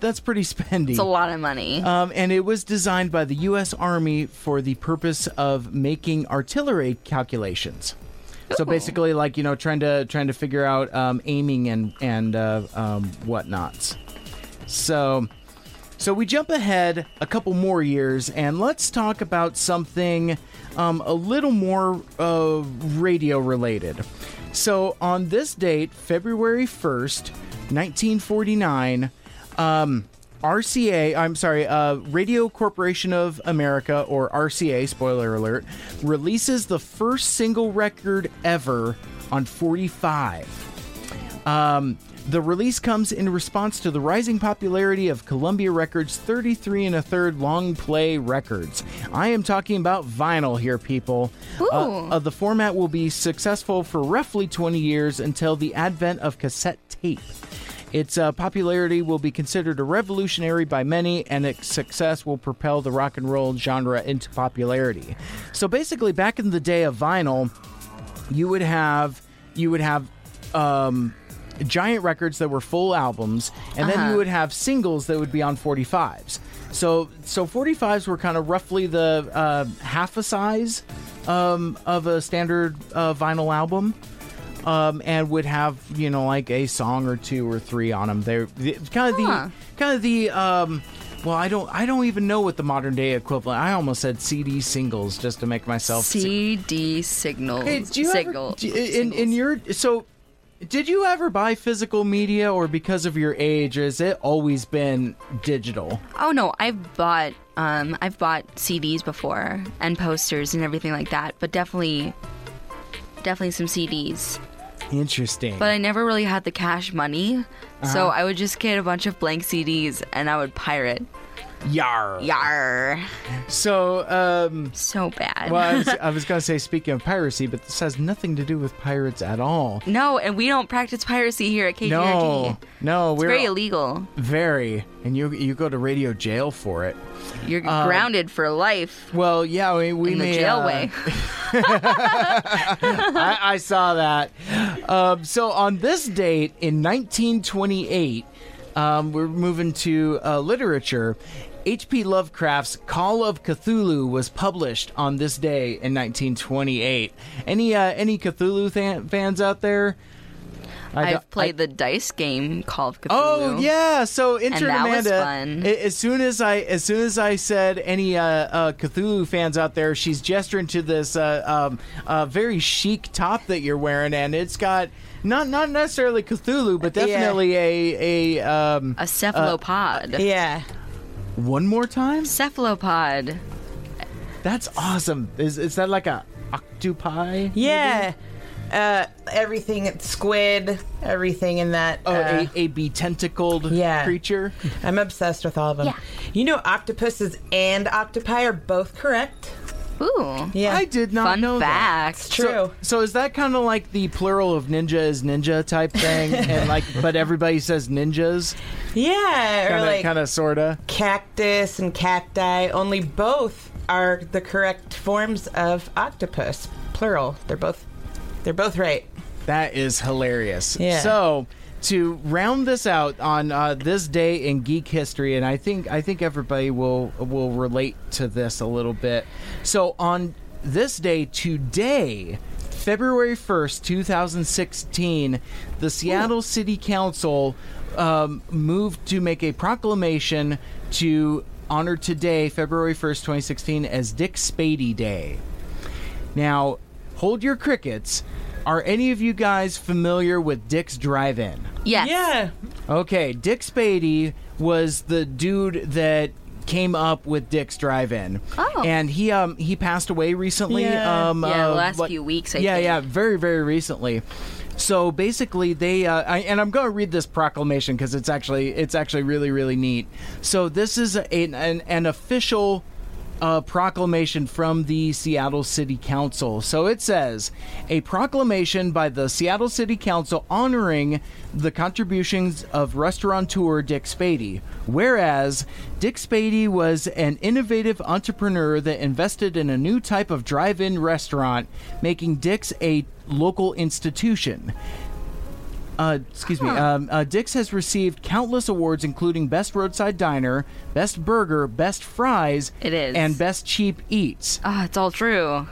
that's pretty spendy. It's a lot of money. Um, and it was designed by the U.S. Army for the purpose of making artillery calculations. So basically, like you know, trying to trying to figure out um, aiming and and uh, um, whatnots. So, so we jump ahead a couple more years, and let's talk about something um, a little more uh, radio related. So, on this date, February first, nineteen forty nine. Um, RCA, I'm sorry, uh, Radio Corporation of America, or RCA, spoiler alert, releases the first single record ever on 45. Um, the release comes in response to the rising popularity of Columbia Records' 33 and a third long play records. I am talking about vinyl here, people. Uh, uh, the format will be successful for roughly 20 years until the advent of cassette tape. Its uh, popularity will be considered a revolutionary by many, and its success will propel the rock and roll genre into popularity. So basically, back in the day of vinyl, you would have you would have um, giant records that were full albums, and then Uh-huh. you would have singles that would be on 45s. So so 45s were kind of roughly the uh, half a size um, of a standard uh, vinyl album. Um, and would have you know like a song or two or three on them. They're the- kind of Huh. the kind of the um, well, I don't I don't even know what the modern day equivalent. I almost said CD singles just to make myself CD signals. Hey, do you Signal. ever, d- in, in your so did you ever buy physical media or because of your age has it always been digital Oh no, I've bought um I've bought CDs before and posters and everything like that, but definitely definitely some CDs. interesting But I never really had the cash money, so Uh-huh. I would just get a bunch of blank CDs and I would pirate. Yar. Yar. So, um. So bad. well I was, <laughs> I was gonna say speaking of piracy but this has nothing to do with pirates at all no, and we don't practice piracy here at KGRG. no no It's we're very illegal. very and you you go to radio jail for it You're Um, grounded for life. well yeah we, we in the may, jail uh, way. <laughs> <laughs> I, I saw that. Um, so on this date in 1928, um, we're moving to uh, literature. H.P. Lovecraft's Call of Cthulhu was published on this day in 1928. Any uh, any Cthulhu fan- fans out there? I I've got- played the dice game Call of Cthulhu. Oh yeah, so intern and that was Amanda. fun. As soon as I as soon as I said any uh, uh, Cthulhu fans out there, she's gesturing to this uh, um, uh, very chic top that you're wearing, and it's got not not necessarily Cthulhu, but Yeah. definitely a a um, A cephalopod. yeah. One more time. Cephalopod. That's awesome. Is is that like a octopi? Yeah. Uh, everything, squid, everything in that. Oh, uh, a, a be-tentacled yeah. creature. I'm obsessed with all of them. Yeah. You know, octopuses and octopi are both correct. Ooh. Yeah. I did not Fun know that. fact. It's true. So, so is that kind of like the plural of ninja is ninja type thing, <laughs> and like, but everybody says ninjas, yeah, or kind of, like kind of, sorta. cactus and cacti. Only both are the correct forms of octopus, plural. They're both, they're both right. That is hilarious. Yeah. So to round this out on uh, this day in geek history, and I think I think everybody will will relate to this a little bit. So on this day today. February 1st, 2016, the Seattle City Council um, moved to make a proclamation to honor today, February 1st, 2016, as Dick Spady Day. Now, hold your crickets. Are any of you guys familiar with Dick's Drive-In? Yes. Yeah. Okay, Dick Spady was the dude that came up with Dick's Drive-In. Oh. And he um he passed away recently. Yeah. Um, Yeah, uh, the last what- few weeks, I think. yeah, think. yeah, very very recently. So basically, they uh, I, and I'm going to read this proclamation because it's actually it's actually really really neat. So this is a, an, an an official uh, proclamation from the Seattle City Council. So it says a proclamation by the Seattle City Council honoring the contributions of restaurateur Dick Spady. Whereas Dick Spady was an innovative entrepreneur that invested in a new type of drive in restaurant, making Dick's a local institution. Uh, excuse me. Um, uh, Dick's has received countless awards, including Best Roadside Diner, Best Burger, Best Fries, It is. and Best Cheap Eats. Ah, it's all true.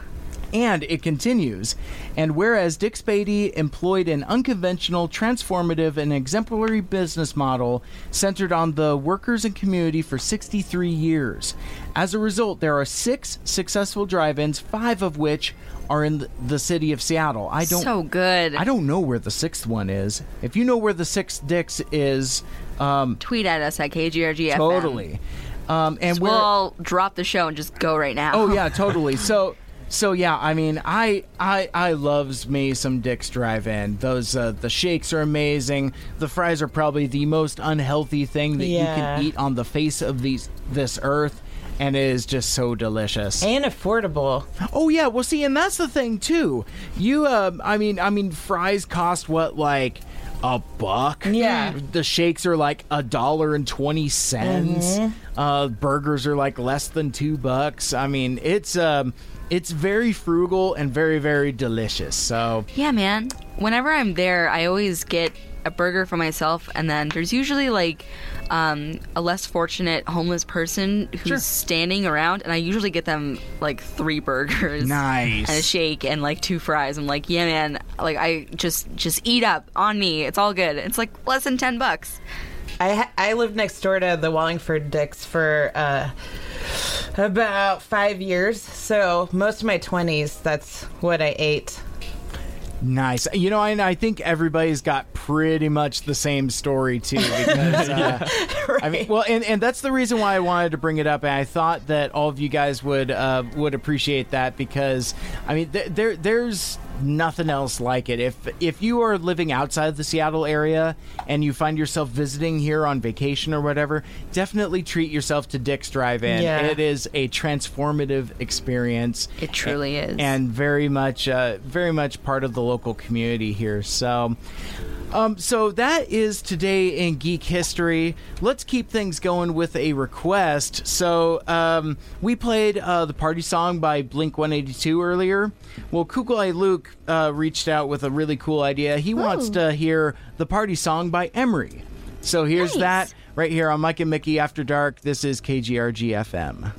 And it continues. And whereas Dick Spady employed an unconventional, transformative, and exemplary business model centered on the workers and community for 63 years. As a result, there are six successful drive ins, five of which are in the city of Seattle. I don't So good. I don't know where the sixth one is. If you know where the sixth Dix is, um, Tweet at us at KGRG totally. Um, and So we'll drop the show and just go right now. Oh yeah, <laughs> totally. So so yeah, I mean, I I I loves me some Dick's Drive-In. Those uh, the shakes are amazing. The fries are probably the most unhealthy thing that you can eat on the face of these this earth. And it is just so delicious and affordable. Oh yeah, well see, and that's the thing too. You, uh, I mean, I mean, fries cost what like a buck. Yeah. The shakes are like a dollar and twenty cents. Mhm. Uh, burgers are like less than two bucks. I mean, it's um, it's very frugal and very very delicious. So Yeah, man. Whenever I'm there, I always get a burger for myself, and then there's usually like um, a less fortunate homeless person who's Sure. standing around, and I usually get them like three burgers, Nice. and a shake, and like two fries. I'm like, yeah, man. Like I just just eat up on me. It's all good. It's like less than ten bucks. I I lived next door to the Wallingford Dicks for uh, about five years, so most of my twenties, that's what I ate. Nice. You know, and I think everybody's got pretty much the same story too. <laughs> Because, uh, I mean, well, and, and that's the reason why I wanted to bring it up. And I thought that all of you guys would uh, would appreciate that because, I mean, th- there there's nothing else like it. If if you are living outside the Seattle area and you find yourself visiting here on vacation or whatever, definitely treat yourself to Dick's Drive-In. Yeah. It is a transformative experience. It truly is. And very much, uh, very much part of the local community here. So, um, so that is today in geek history. Let's keep things going with a request. So, um, we played uh, the party song by Blink 182 earlier. Well, Kukul Eye Luke uh, reached out with a really cool idea. He wants to hear the party song by Emery. So here's that right here on Mike and Mickey After Dark. This is KGRG FM.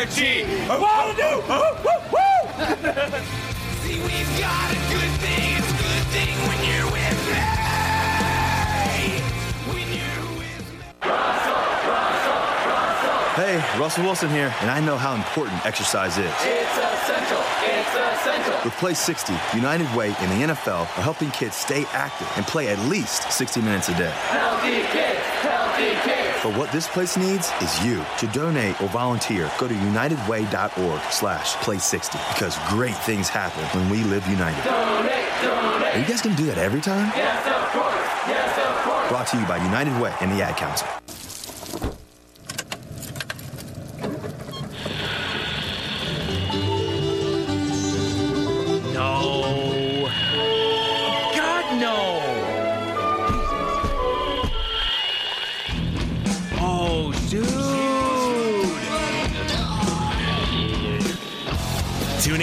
KGRG. I wanna do. Woo, woo, woo. <laughs> See, we've got a good thing. It's a good thing when you're Russell Wilson here, and I know how important exercise is. It's essential. It's essential. With Play 60, United Way and the NFL are helping kids stay active and play at least 60 minutes a day. Healthy kids. Healthy kids. But what this place needs is you. To donate or volunteer, go to unitedway.org slash play 60 because great things happen when we live united. Donate. Donate. Are you guys going to do that every time? Yes, of course. Yes, of course. Brought to you by United Way and the Ad Council.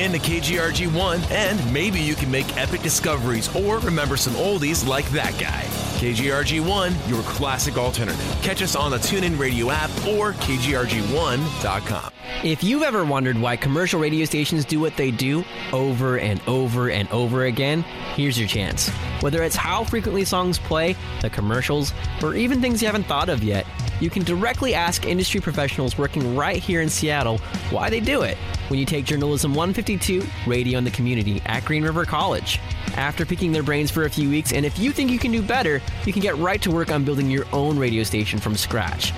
In to KGRG1 and maybe you can make epic discoveries or remember some oldies like that guy. KGRG1, your classic alternative. Catch us on the TuneIn Radio app or KGRG1.com. If you've ever wondered why commercial radio stations do what they do over and over and over again, here's your chance. Whether it's how frequently songs play, the commercials, or even things you haven't thought of yet, you can directly ask industry professionals working right here in Seattle why they do it when you take Journalism 152 Radio in the Community at Green River College. After picking their brains for a few weeks, and if you think you can do better, you can get right to work on building your own radio station from scratch.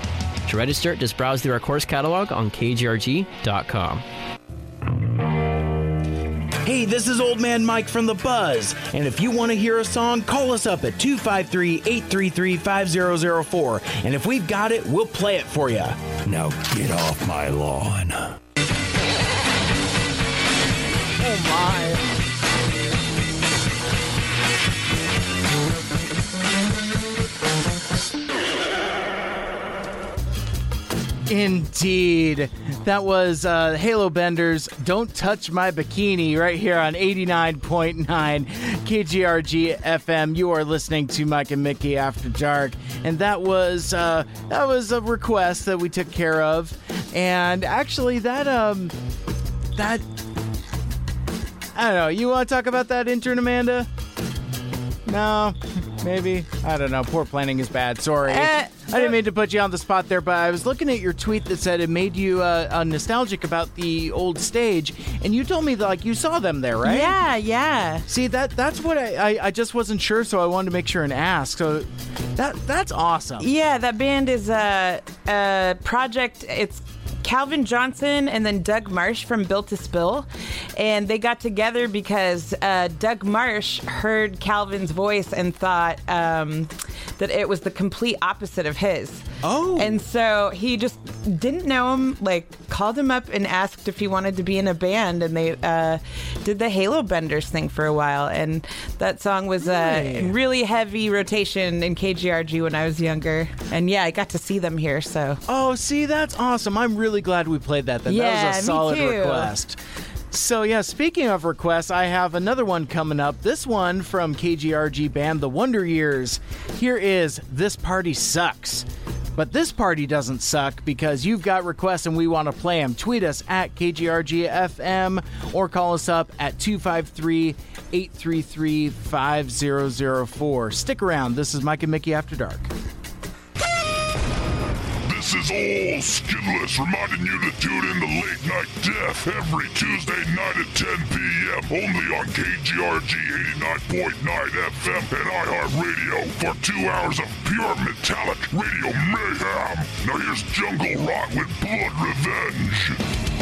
To register, just browse through our course catalog on kgrg.com. Hey, this is Old Man Mike from The Buzz, and if you want to hear a song, call us up at 253 833 5004, and if we've got it, we'll play it for you. Now get off my lawn. Oh Indeed. That was uh, Halo Benders, Don't Touch My Bikini, right here on 89.9 KGRG FM. You are listening to Mike and Mickey After Dark. And that was, uh, that was a request that we took care of. And actually, that, um, that I don't know. You want to talk about that intern, Amanda? No, <laughs> maybe. I don't know. Poor planning is bad. Sorry. Uh, I didn't mean to put you on the spot there, but I was looking at your tweet that said it made you uh, uh, nostalgic about the old stage, and you told me that like you saw them there, right? Yeah, yeah. See that that's what I, I I just wasn't sure, so I wanted to make sure and ask. So that that's awesome. Yeah, that band is a, a project. It's Calvin Johnson and then Doug Martsch from Built to Spill. And they got together because uh, Doug Martsch heard Calvin's voice and thought um, that it was the complete opposite of his. Oh. And so he just didn't know him, like, called him up and asked if he wanted to be in a band. And they uh, did the Halo Benders thing for a while. And that song was a Really? really heavy rotation in KGRG when I was younger. And yeah, I got to see them here, so. Oh, see, that's awesome. I'm really glad we played that. Then that was a solid too. request. So yeah, speaking of requests, I have another one coming up. This one from KGRG band The Wonder Years. Here is This Party Sucks. But this party doesn't suck because you've got requests and we want to play them. Tweet us at KGRGFM or call us up at 253 833 5004. Stick around. This is Mike and Mickey After Dark. This is all Skinless reminding you to tune in to Late Night Death every Tuesday night at 10 p.m. only on KGRG 89.9 FM and iHeartRadio for two hours of pure metallic radio mayhem. Now here's Jungle Rock with Blood Revenge.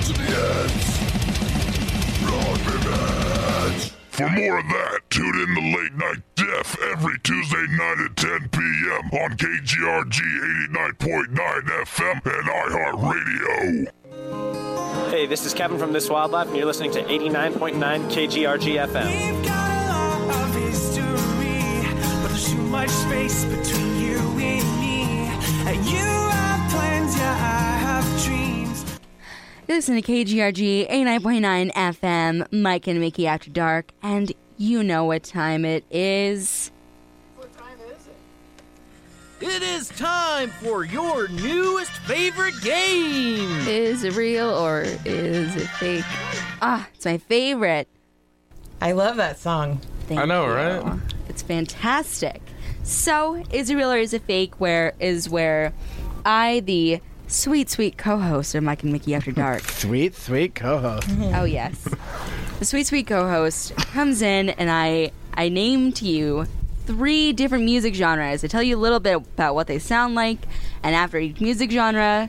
To the Revenge. For more of that, tune in to Late Night Death every Tuesday night at 10 p.m. on KGRG 89.9 FM and iHeartRadio. Hey, this is Kevin from This Wildlife, and you're listening to 89.9 KGRG FM of history, but there's too much space between you and me. And you have plans, yeah, I have dreams. You listen to KGRG 89.9 FM, Mike and Mickey After Dark, and you know what time it is. It is time for your newest favorite game. Is it real or is it fake? Ah, it's my favorite. I love that song. Thank I know, you. right? It's fantastic. So, is it real or is it fake? Where is where I, the sweet, sweet co-host of Mike and Mickey After Dark, <laughs> Sweet, sweet co-host. <laughs> oh yes, the sweet, sweet co-host comes in and I I name to you three different music genres. I tell you a little bit about what they sound like, and after each music genre,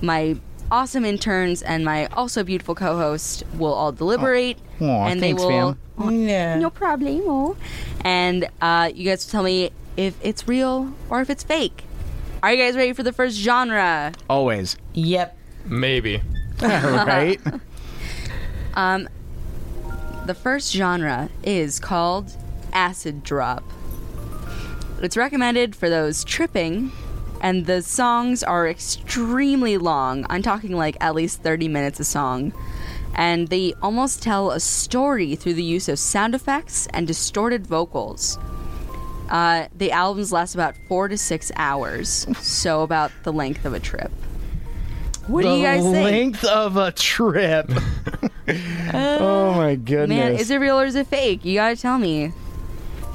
my awesome interns and my also beautiful co-host will all deliberate, Oh. Aw, and thanks, they will. fam. Oh, Yeah. No problemo. And uh, you guys tell me if it's real or if it's fake. Are you guys ready for the first genre? Always. Yep. Maybe. <laughs> right? <laughs> Um, the first genre is called acid drop. It's recommended for those tripping, and the songs are extremely long. I'm talking like at least 30 minutes a song. And they almost tell a story through the use of sound effects and distorted vocals. Uh, the albums last about four to six hours, so about the length of a trip. What the do you guys think? length of a trip. <laughs> oh my goodness. Man, is it real or is it fake? You gotta tell me.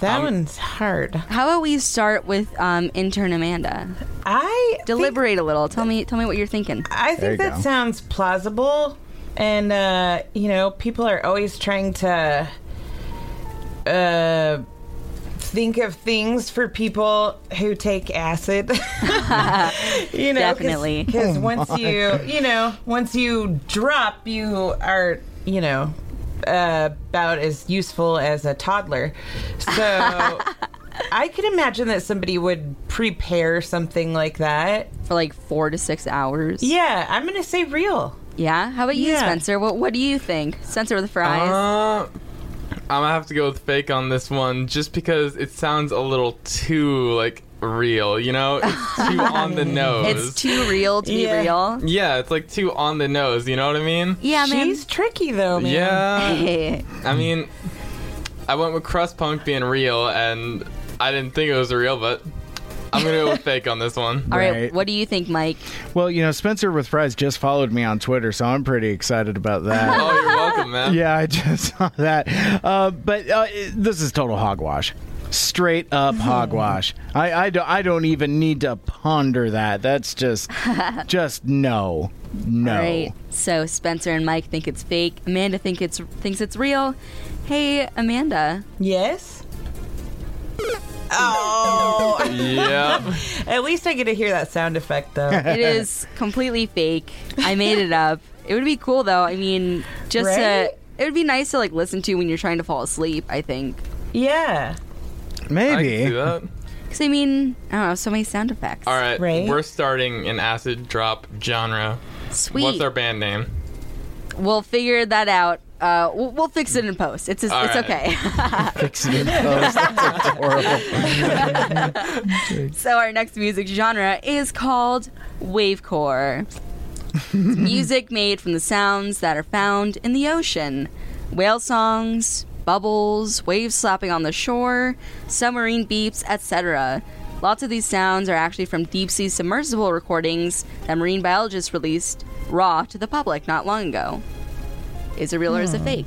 That Um, one's hard. How about we start with um, intern Amanda? I Deliberate a little. Tell me, tell me what you're thinking. I think that sounds plausible, and uh, you know, people are always trying to uh, think of things for people who take acid. <laughs> you know, Definitely. because Oh once my. you, you know, once you drop, you are, you know. Uh, about as useful as a toddler. So <laughs> I could imagine that somebody would prepare something like that. For like four to six hours. Yeah, I'm going to say real. Yeah. How about you, Yeah. Spencer? What What do you think? Spencer with the fries. Uh, I'm gonna have to go with fake on this one, just because it sounds a little too like real. You know, it's too <laughs> on the nose. it's too real to Yeah. be real. yeah, it's like too on the nose. You know what I mean? Yeah, man. She's tricky though, man. Yeah. <laughs> I mean, I went with crust punk being real, and I didn't think it was real, but <laughs> I'm gonna go with fake on this one. All right. Right. What do you think, Mike? Well, you know, Spencer with Fries just followed me on Twitter, so I'm pretty excited about that. <laughs> Oh, you're welcome, man. <laughs> yeah, I just saw that. Uh, but uh, it- this is total hogwash. Straight up hogwash. I, I, don't, I don't even need to ponder that. That's just, just no. No. All right. So Spencer and Mike think it's fake. Amanda think it's thinks it's real. Hey, Amanda. Yes. Oh. <laughs> Yeah. At least I get to hear that sound effect though. it is completely fake. I made it up. It would be cool though. I mean, just Right? to, it would be nice to like listen to when you're trying to fall asleep. I think. Yeah. Maybe. see that. Because I mean, I don't know, so many sound effects. All right, Right. we're starting an acid drop genre. Sweet. What's our band name? We'll figure that out. Uh, we'll, we'll fix it in post. It's it's All right. okay. <laughs> Fix it in <laughs> post. That's adorable. so our next music genre is called wavecore. <laughs> Music made from the sounds that are found in the ocean. Whale songs, bubbles, waves slapping on the shore, submarine beeps, etc. Lots of these sounds are actually from deep sea submersible recordings that marine biologists released raw to the public not long ago. Is it real or is it Hmm. fake?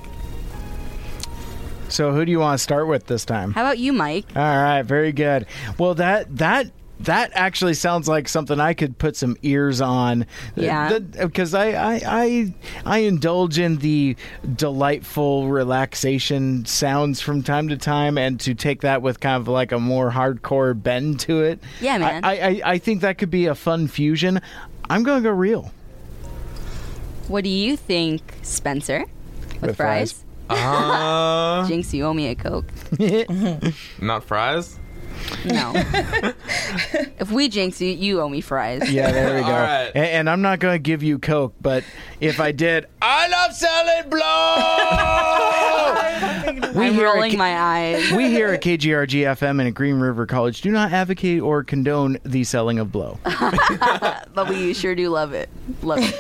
So, who do you want to start with this time? How about you, Mike? All right, very good. Well, that that that actually sounds like something I could put some ears on. Yeah. Because I, I I I indulge in the delightful relaxation sounds from time to time, and to take that with kind of like a more hardcore bend to it. Yeah, man. I I, I think that could be a fun fusion. I'm gonna go real. What do you think, Spencer? With, With fries? fries. <laughs> Uh, Jinx, you owe me a Coke. <laughs> not fries. No. <laughs> if we jinx you, you owe me fries. Yeah, there we go. All right. A- and, I'm not going to give you Coke, but if I did, I love selling blow. I'm rolling K- my eyes. we here at KGRG FM and at Green River College do not advocate or condone the selling of blow. but we sure do love it. Love it.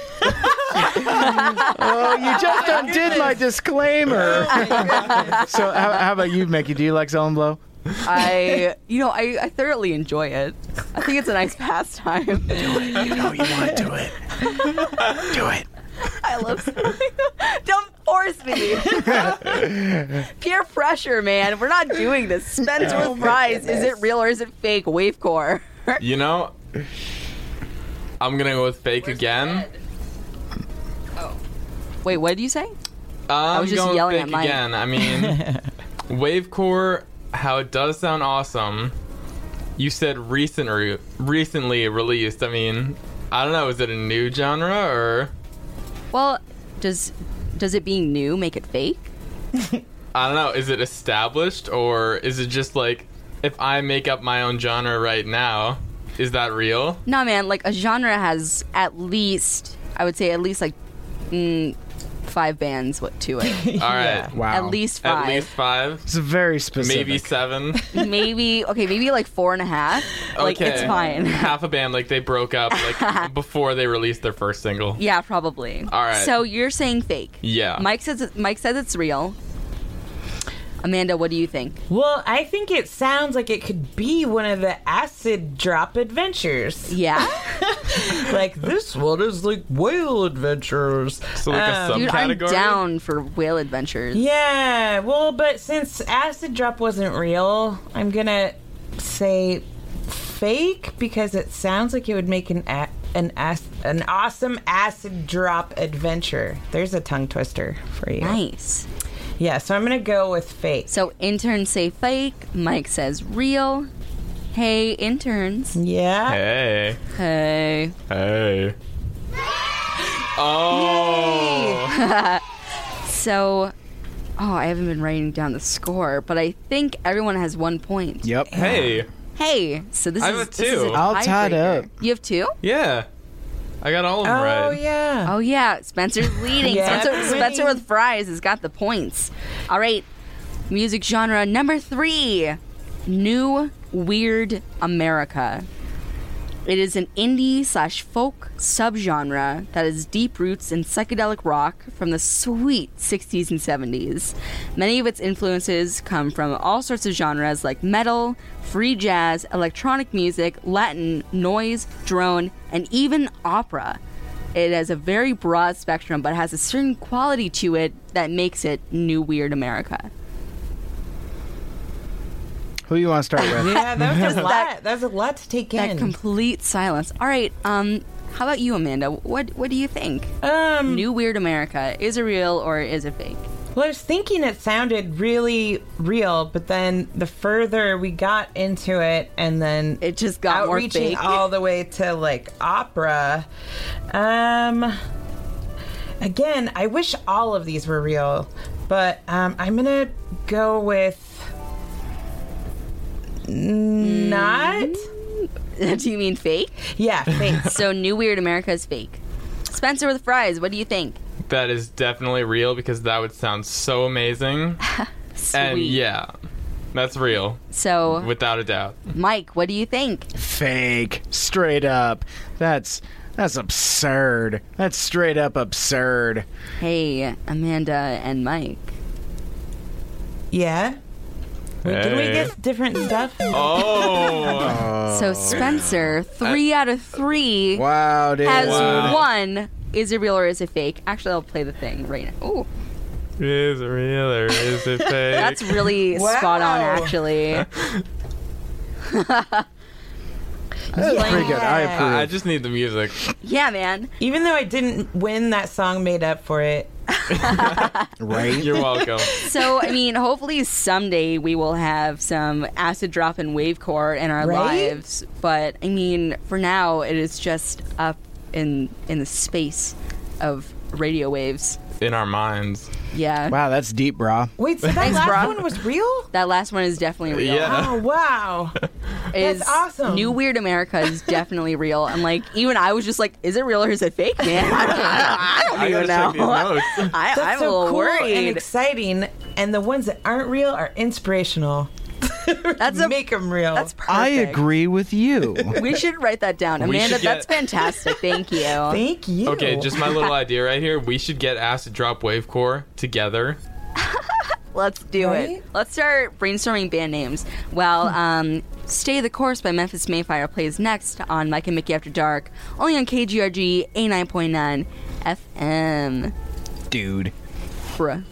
<laughs> oh, you just oh, undid my disclaimer. Oh, so, how, how about you, Mickey? Do you like selling blow? I, you know, I, I thoroughly enjoy it. I think it's a nice pastime. Do it. You know you want to do it. Do it. I love Don't force me. <laughs> Peer pressure, man. We're not doing this. Spencer Oh with my fries. Is it real or is it fake? Wavecore. You know, I'm gonna go with fake again. Wait, what did you say? I'm was just going yelling at Mike. again. I mean, <laughs> Wavecore, how it does sound awesome. You said recent re- recently released. I mean, I don't know. Is it a new genre or Well, does does it being new make it fake? <laughs> I don't know. Is it established or is it just like if I make up my own genre right now, is that real? No, man. Like a genre has at least, I would say, at least like mm, five bands what to it. <laughs> All right. Wow. At least five. At least five. It's very specific. Maybe seven. <laughs> maybe okay, maybe like four and a half. Like okay. it's fine. <laughs> Half a band, like they broke up like before they released their first single. Yeah, probably. All right. So you're saying fake? Yeah. Mike says Mike says it's real. Amanda, what do you think? Well, I think it sounds like it could be one of the acid drop adventures. Yeah? <laughs> like this one is like whale adventures. So like a Um, Dude, I'm down for whale adventures. Yeah, well, but since acid drop wasn't real, I'm gonna say fake because it sounds like it would make an a- an as- an awesome acid drop adventure. There's a tongue twister for you. Nice. Yeah, so I'm gonna go with fake. So interns say fake. Mike says real. Hey, interns. Yeah. Hey. Hey. Hey. Oh. <laughs> so, oh, I haven't been writing down the score, but I think everyone has one point. Yep. Hey. Hey, so this I is have a this is two. a All tied tiebreaker. up. You have two? Yeah. I got all of them oh, right. Oh yeah. Oh yeah, Spencer's <laughs> leading. Yeah. Spencer, Spencer with fries has got the points. All right, music genre number three, new weird America. It is an indie slash folk subgenre that has deep roots in psychedelic rock from the sweet 60s and 70s. Many of its influences come from all sorts of genres like metal, free jazz, electronic music, Latin, noise, drone, and even opera. It has a very broad spectrum, but has a certain quality to it that makes it new weird America. Who you want to start with? <laughs> Yeah, that was a lot. <laughs> That was a lot to take That in. That complete silence. All right, um, how about you, Amanda? What what do you think? Um, New Weird America is it real or is it fake? Well, I was thinking it sounded really real, but then the further we got into it, and then it just got more outreaching fake. all the way to like opera. Um, again, I wish all of these were real, but um, I'm gonna go with not. <laughs> do you mean fake? Yeah, fake. <laughs> so New Weird America is fake. Spencer with fries, what do you think? That is definitely real because that would sound so amazing. <laughs> Sweet. And yeah, that's real. So, Without a doubt. Mike, what do you think? Fake. Straight up. That's that's absurd. That's straight up absurd. Hey, Amanda and Mike. Yeah. Wait, Did we get different stuff? Oh. So Spencer, three out of three Wow, dude. has Wow. one. Is it real or is it fake? Actually, I'll play the thing right now. Ooh, Is it real or is it <laughs> fake? that's really spot on, actually. <laughs> That's pretty good. I approve. I, I just need the music. yeah, man. Even though I didn't win, that song made up for it. <laughs> right? You're welcome. So, I mean, hopefully someday we will have some acid drop and wavecore in our Right? lives. But I mean, for now, it is just up in in the space of radio waves. In our minds. Yeah. Wow, that's deep, brah. Wait, so that Thanks, last bro. one was real? That last one is definitely real. Yeah. Oh wow, <laughs> Is that's awesome. New Weird America is <laughs> definitely real. And like, even I was just like, is it real or is it fake, man? I don't, I don't, I don't I even know. check these notes. <laughs> I, That's I'm so a little cool and exciting, and the ones that aren't real are inspirational. <laughs> That's a, Make them real. that's perfect. I agree with you. <laughs> We should write that down. We Amanda, should get- that's fantastic. Thank you. <laughs> Thank you. Okay, just my little idea right here. We should get Acid Drop Wavecore together. Let's do Right? it. Let's start brainstorming band names. Well, um, Stay the Course by Memphis May Fire plays next on Mike and Mickey After Dark, only on KGRG A9.9 FM. Dude. Bruh.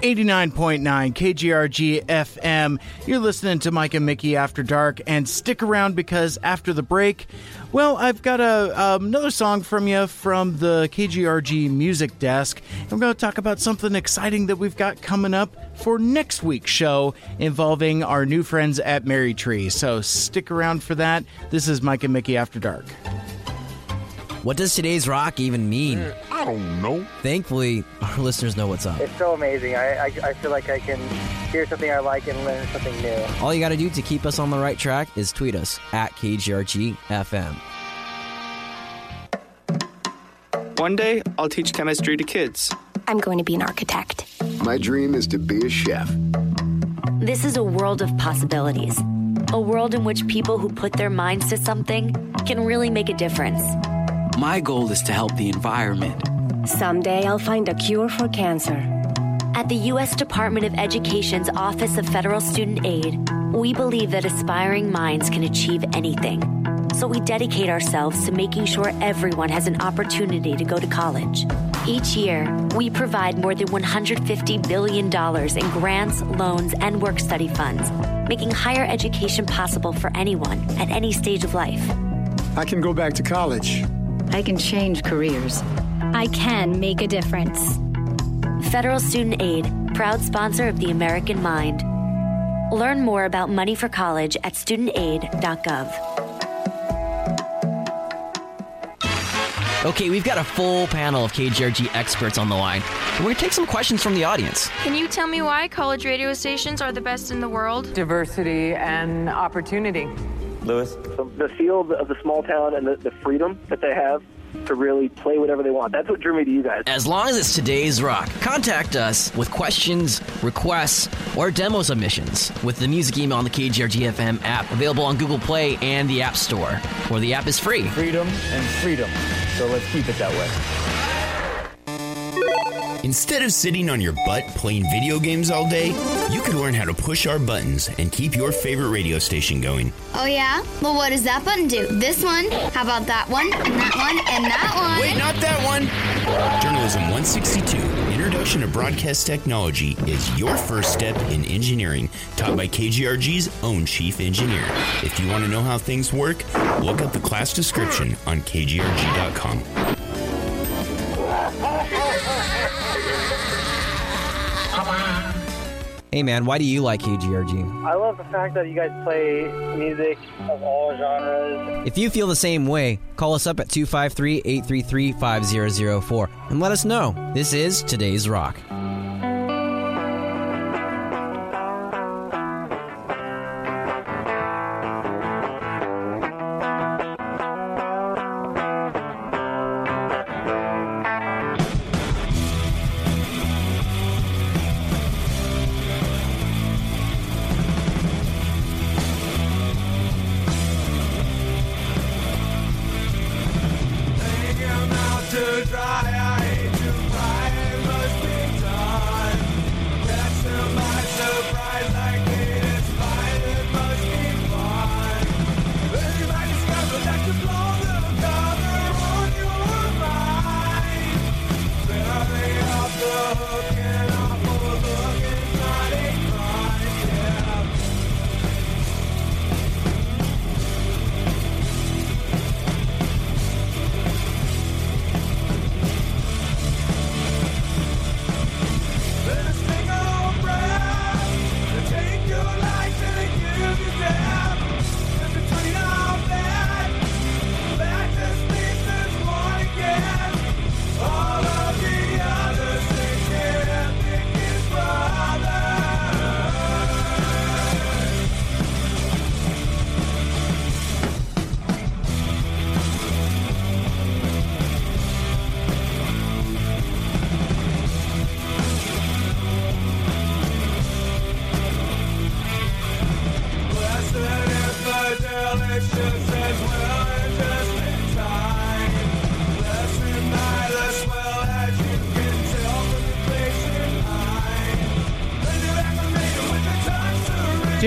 89.9 KGRG FM. You're listening to Mike and Mickey After Dark, and stick around because after the break, well, I've got a um, another song from you from the KGRG Music Desk. I'm going to talk about something exciting that we've got coming up for next week's show involving our new friends at Mary Tree. So stick around for that. This is Mike and Mickey After Dark. What does today's rock even mean? I don't know. Thankfully, our <laughs> listeners know what's up. It's so amazing. I, I, I feel like I can hear something I like and learn something new. All you got to do to keep us on the right track is tweet us at KGRGFM. One day, I'll teach chemistry to kids. I'm going to be an architect. My dream is to be a chef. This is a world of possibilities. A world in which people who put their minds to something can really make a difference. My goal is to help the environment. Someday I'll find a cure for cancer. At the U.S. Department of Education's Office of Federal Student Aid, we believe that aspiring minds can achieve anything. So we dedicate ourselves to making sure everyone has an opportunity to go to college. Each year, we provide more than $150 billion in grants, loans, and work study funds, making higher education possible for anyone at any stage of life. I can go back to college. I can change careers. I can make a difference. Federal Student Aid, proud sponsor of the American Mind. Learn more about money for college at studentaid.gov. Okay, we've got a full panel of KGRG experts on the line. We're going to take some questions from the audience. Can you tell me why college radio stations are the best in the world? Diversity and opportunity. Lewis? The feel of the small town and the, the freedom that they have to really play whatever they want. That's what drew me to you guys. As long as it's today's rock, contact us with questions, requests, or demo submissions with the music email on the KGRG FM app, available on Google Play and the App Store, where the app is free. Freedom and freedom. So let's keep it that way. Instead of sitting on your butt playing video games all day, you could learn how to push our buttons and keep your favorite radio station going. Oh, yeah? Well, what does that button do? This one? How about that one? And that one? And that one? Wait, not that one! Journalism 162 Introduction to Broadcast Technology is your first step in engineering, taught by KGRG's own chief engineer. If you want to know how things work, look up the class description on kgrg.com. Hey man, why do you like KGRG? I love the fact that you guys play music of all genres. If you feel the same way, call us up at 253 833 5004 and let us know. This is today's rock.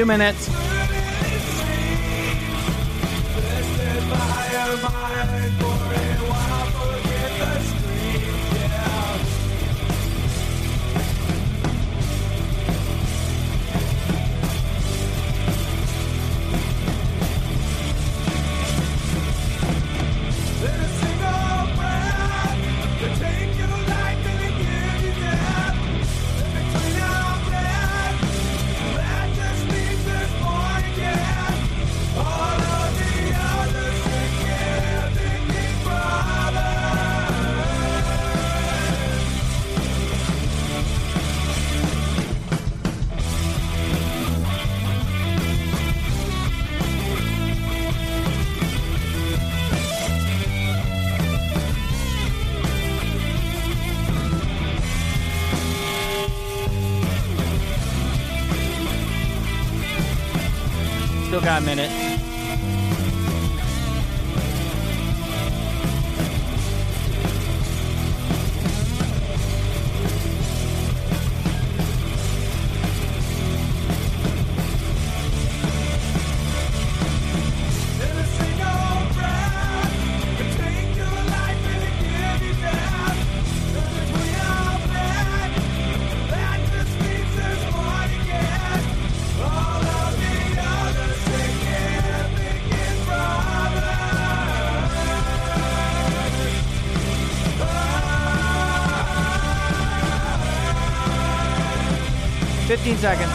Two minutes. Got a minute. Fifteen seconds.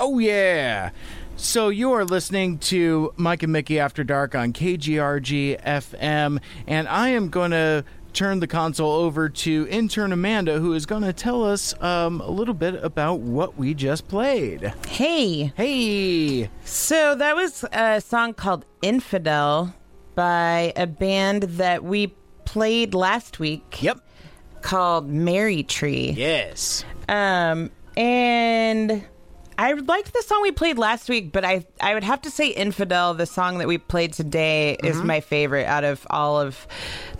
Oh yeah. So you are listening to Mike and Mickey After Dark on KGRG FM, and I am going to turn the console over to intern Amanda, who is going to tell us um, a little bit about what we just played. Hey. Hey. So that was a song called Infidel by a band that we played last week. Yep. Called Mary Tree. Yes. Um, and I liked the song we played last week, but I I would have to say Infidel, the song that we played today, is Mhm. my favorite out of all of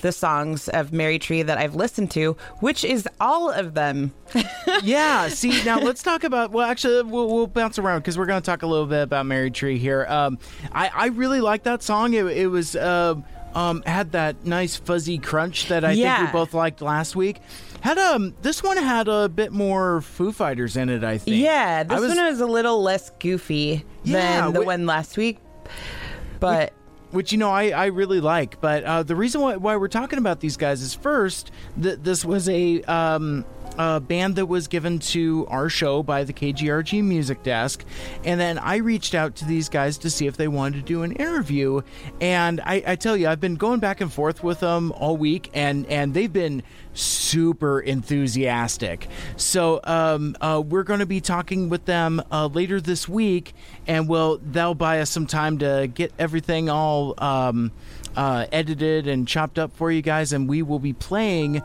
the songs of Mary Tree that I've listened to, which is all of them. <laughs> yeah. See, now let's talk about. Well, actually, we'll, we'll bounce around because we're going to talk a little bit about Mary Tree here. Um, I I really like that song. It, it was. Uh, um, had that nice fuzzy crunch that I think we both liked last week. Had um, this one had a bit more Foo Fighters in it. I think. Yeah, this was, one was a little less goofy Yeah, than the wh- one last week, but. which you know I, I really like. But uh, the reason why, why we're talking about these guys is first that this was a um, a band that was given to our show by the KGRG Music Desk, and then I reached out to these guys to see if they wanted to do an interview. And I, I tell you, I've been going back and forth with them all week, and and they've been super enthusiastic. So um, uh, we're going to be talking with them uh, later this week, and we'll they'll buy us some time to get everything all um, uh, edited and chopped up for you guys, and we will be playing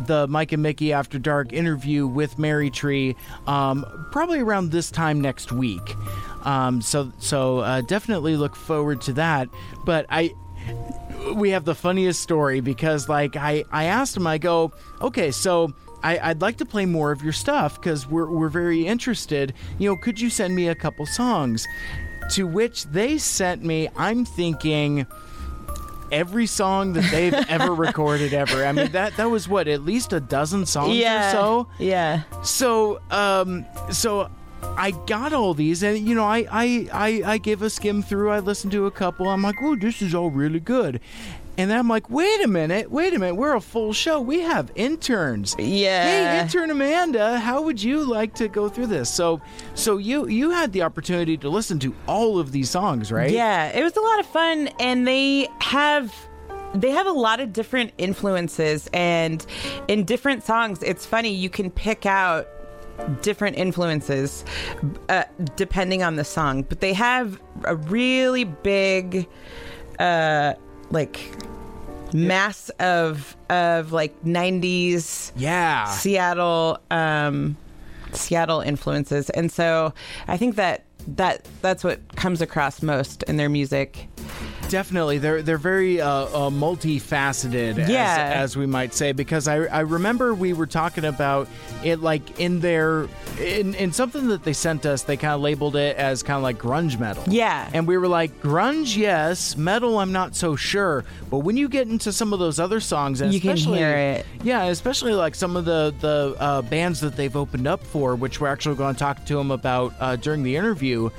the Mike and Mickey After Dark interview with Mary Tree um, probably around this time next week. Um, so so uh, definitely look forward to that. But I we have the funniest story because like I, I asked him i go okay so I, i'd like to play more of your stuff because we're, we're very interested you know could you send me a couple songs to which they sent me i'm thinking every song that they've <laughs> ever recorded ever i mean that that was what at least a dozen songs Yeah, or so yeah so um so I got all these, and you know, I I I, I give a skim through. I listened to a couple. I'm like, oh, this is all really good. And then I'm like, wait a minute, wait a minute. We're a full show. We have interns. Yeah. Hey, intern Amanda, how would you like to go through this? So, so you you had the opportunity to listen to all of these songs, right? Yeah, it was a lot of fun, and they have they have a lot of different influences, and in different songs, it's funny you can pick out different influences uh, depending on the song, but they have a really big, uh, like mass of of like 90s yeah seattle um seattle influences and so i think that that that's what comes across most in their music. Definitely, they're they're very uh, uh, multifaceted, as, Yeah. as we might say. Because I I remember we were talking about it like in their in in something that they sent us. They kind of labeled it as kind of like grunge metal. Yeah. and we were like grunge, yes, metal. I'm not so sure. But when you get into some of those other songs, and You can hear it. yeah, especially like some of the the uh, bands that they've opened up for, which we're actually going to talk to them about uh, during the interview.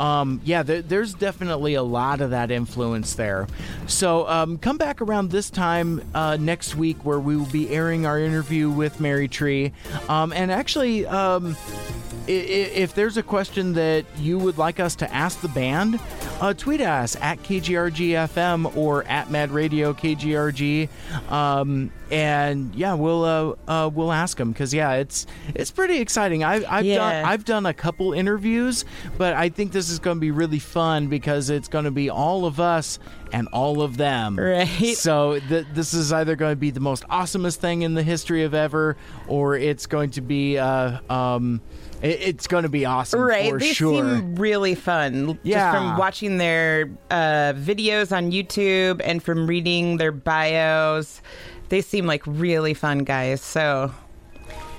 Um, yeah, there, there's definitely a lot of that influence there. So um, come back around this time uh, next week, where we will be airing our interview with Mary Tree, um, and actually. Um, if there's a question that you would like us to ask the band, uh, tweet us at KGRGFM or at Mad Radio KGRG, um, and yeah, we'll uh, uh, we'll ask them because yeah, it's it's pretty exciting. I, I've Yeah. done I've done a couple interviews, but I think this is going to be really fun because it's going to be all of us and all of them. Right. So th- this is either going to be the most awesomest thing in the history of ever, or it's going to be uh, um, it's going to be awesome right for they sure. seem really fun Yeah. just from watching their uh, videos on youtube and from reading their bios they seem like really fun guys so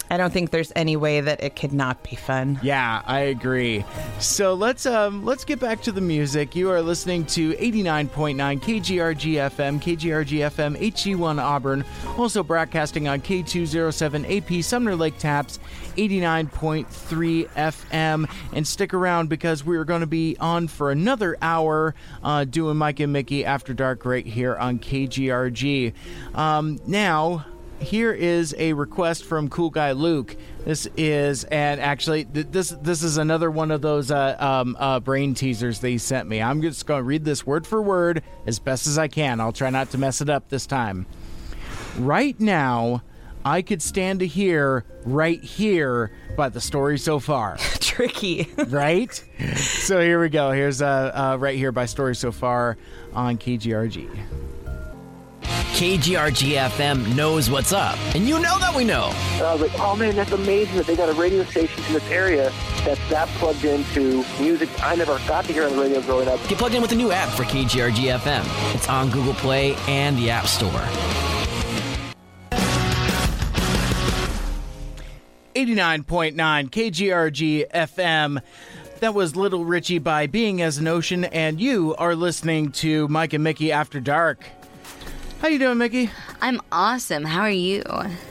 i don't think there's any way that it could not be fun Yeah, I agree. So let's um let's get back to the music. You are listening to 89.9 KGRG FM, KGRG FM HG1 Auburn, also broadcasting on K207 AP Sumner Lake Tapps 89.3 FM and stick around because we are going to be on for another hour uh, doing Mike and Mickey After Dark right here on KGRG. Um, now, here is a request from Cool Guy Luke. This is, and actually, th- this this is another one of those uh, um, uh, brain teasers that he sent me. I'm just going to read this word for word as best as I can. I'll try not to mess it up this time. Right now, I could stand to hear right here by the story so far. <laughs> Tricky, <laughs> right? So here we go. Here's uh, uh, right here by story so far on KGRG. KGRG FM knows what's up, and you know that we know. And I was like, oh man, that's amazing that they got a radio station in this area that's that plugged into music I never got to hear on the radio growing up. Get plugged in with a new app for KGRG FM. It's on Google Play and the App Store. 89.9 KGRG FM. That was Little Richie by Being as an Ocean, and you are listening to Mike and Mickey After Dark. How you doing, Mickey? I'm awesome. How are you?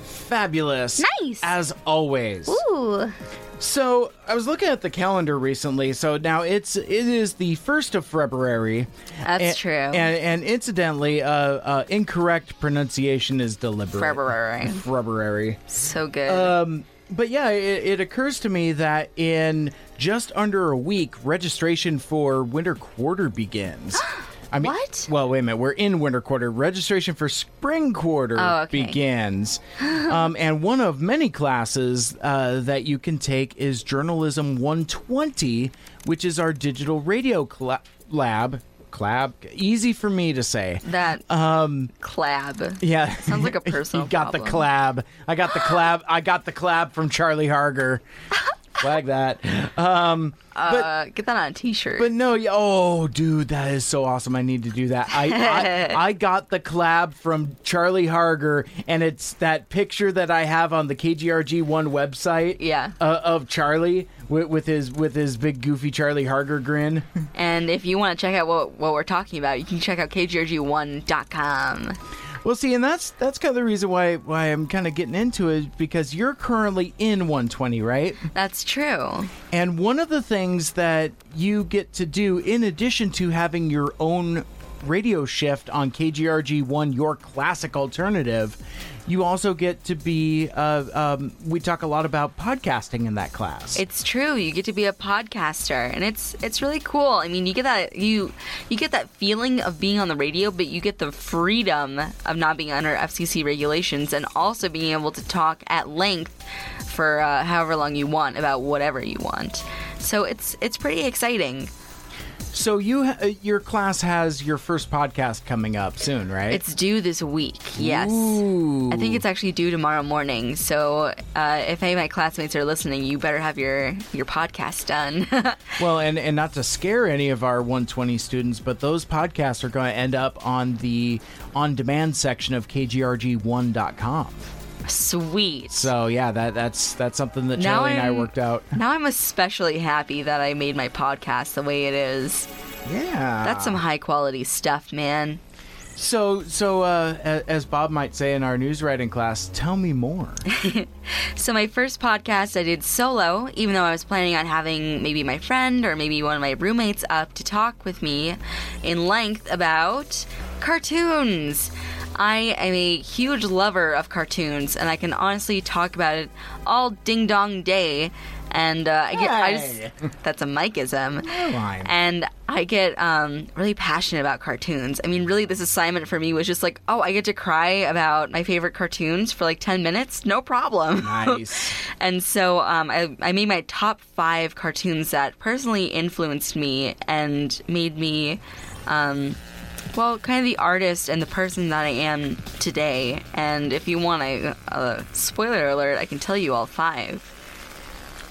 Fabulous. Nice. As always. Ooh. So I was looking at the calendar recently. So now it's it is the first of February. That's And- true. And, and incidentally, uh, uh, incorrect pronunciation is deliberate. February. February. So good. Um, but yeah, it, it occurs to me that in just under a week, registration for winter quarter begins. <gasps> <gasps> I mean, What? Well, wait a minute. We're in winter quarter. Registration for spring quarter Oh, okay. begins, <laughs> um, and one of many classes uh, that you can take is Journalism 120, which is our digital radio cla- lab. Clab, easy for me to say. that Um, clab. yeah, Sounds like a <laughs> personal you got the problem. collab. I got the collab. I got the collab from Charlie Harger. <laughs> Flag that. Um, but Uh, get that on a t-shirt. but no, yeah, oh, dude, that is so awesome. I need to do that. I, I <laughs> I got the collab from Charlie Harger, and it's that picture that I have on the KGRG one website. Yeah. uh, of Charlie with, with his with his big goofy Charlie Harger grin. and if you want to check out what, what we're talking about, you can check out kgrg1.com. Well, see, and that's that's kind of the reason why why I'm kind of getting into it because you're currently in 120, right? That's true. And one of the things that you get to do, in addition to having your own radio shift on KGRG One, your classic alternative, you also get to be. Uh, um, we talk a lot about podcasting in that class. It's true. You get to be a podcaster, and it's it's really cool. I mean, you get that you you get that feeling of being on the radio, but you get the freedom of not being under FCC regulations, and also being able to talk at length for uh, however long you want about whatever you want. So it's it's pretty exciting. So you, uh, your class has your first podcast coming up soon, right? It's due this week. Yes, I think it's actually due tomorrow morning. So uh, if any of my classmates are listening, you better have your your podcast done. <laughs> Well, and, and not to scare any of our 120 students, but those podcasts are going to end up on the on demand section of kgrg1.com. Sweet. So yeah, that that's that's something that Now Charlie and I worked out. Now I'm especially happy that I made my podcast the way it is. Yeah. That's some high quality stuff, man. So so uh, as Bob might say in our news writing class, tell me more. <laughs> So my first podcast I did solo, even though I was planning on having maybe my friend or maybe one of my roommates up to talk with me in length about cartoons. I am a huge lover of cartoons, and I can honestly talk about it all ding dong day. And uh, I get, I just, <laughs> that's a micism. Caroline. And I get um, really passionate about cartoons. I mean, really, this assignment for me was just like, oh, I get to cry about my favorite cartoons for like 10 minutes? No problem. Nice. <laughs> and so um, I, I made my top five cartoons that personally influenced me and made me, um, well, kind of the artist and the person that I am today. And if you want a, a spoiler alert, I can tell you all five.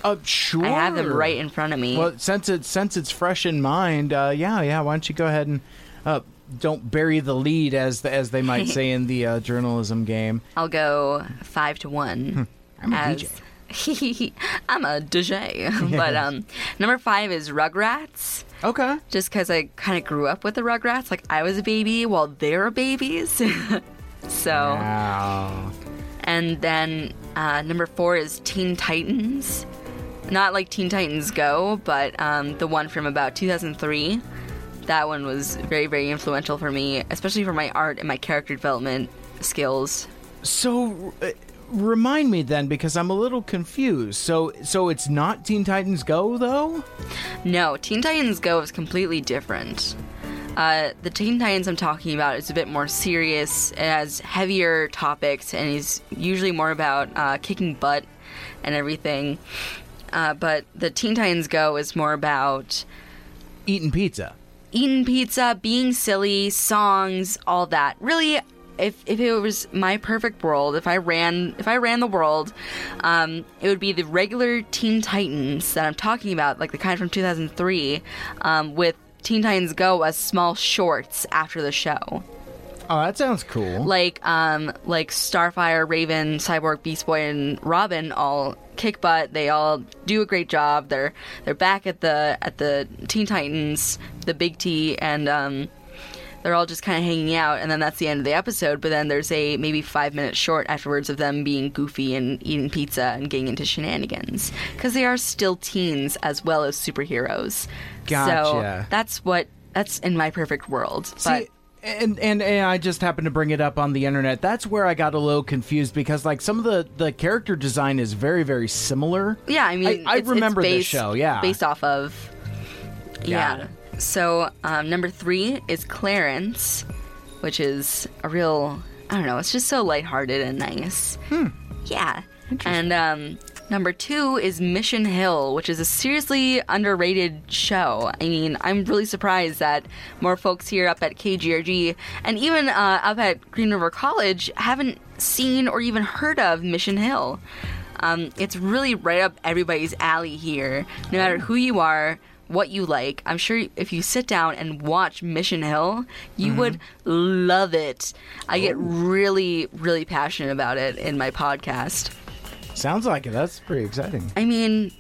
Uh, sure. I have them right in front of me. Well, since it's since it's fresh in mind, uh, yeah, yeah. Why don't you go ahead and uh, don't bury the lead, as the, as they might say in the uh, journalism game. <laughs> I'll go five to one. I'm a as- <laughs> I'm a DJ. <laughs> but um, number five is Rugrats. Okay. Just because I kind of grew up with the Rugrats. Like I was a baby while they were babies. <laughs> so. Wow. And then uh, number four is Teen Titans. Not like Teen Titans Go, but um, the one from about 2003. That one was very, very influential for me, especially for my art and my character development skills. So, uh, remind me then, because I'm a little confused. So, so it's not Teen Titans Go though? No, Teen Titans Go is completely different. Uh, the Teen Titans I'm talking about is a bit more serious. It has heavier topics and is usually more about uh, kicking butt and everything. Uh, but the Teen Titans Go is more about eating pizza, eating pizza, being silly, songs, all that. Really, if if it was my perfect world, if I ran if I ran the world, um, it would be the regular Teen Titans that I'm talking about, like the kind from 2003, um, with Teen Titans Go as small shorts after the show. Oh, that sounds cool. Like um like Starfire, Raven, Cyborg, Beast Boy, and Robin all kick butt. They all do a great job. They're they're back at the at the Teen Titans, the Big T, and um they're all just kind of hanging out, and then that's the end of the episode. But then there's a maybe five minutes short afterwards of them being goofy and eating pizza and getting into shenanigans because they are still teens as well as superheroes. Gotcha. So that's what that's in my perfect world. See, but and, and and I just happened to bring it up on the internet. That's where I got a little confused because like some of the the character design is very very similar. Yeah, I mean, I, I it's- remember it's this show. Yeah, based off of. Got yeah. it. So um, number three is Clarence, which is a real. I don't know. It's just so lighthearted and nice. Hmm. Yeah. And um, number two is Mission Hill, which is a seriously underrated show. I mean, I'm really surprised that more folks here up at KGRG and even uh, up at Green River College haven't seen or even heard of Mission Hill. Um, it's really right up everybody's alley here, no matter who you are. What you like, I'm sure if you sit down and watch Mission Hill, you Mhm. would love it. I get really, really passionate about it in my podcast. Sounds like it. That's pretty exciting. I mean,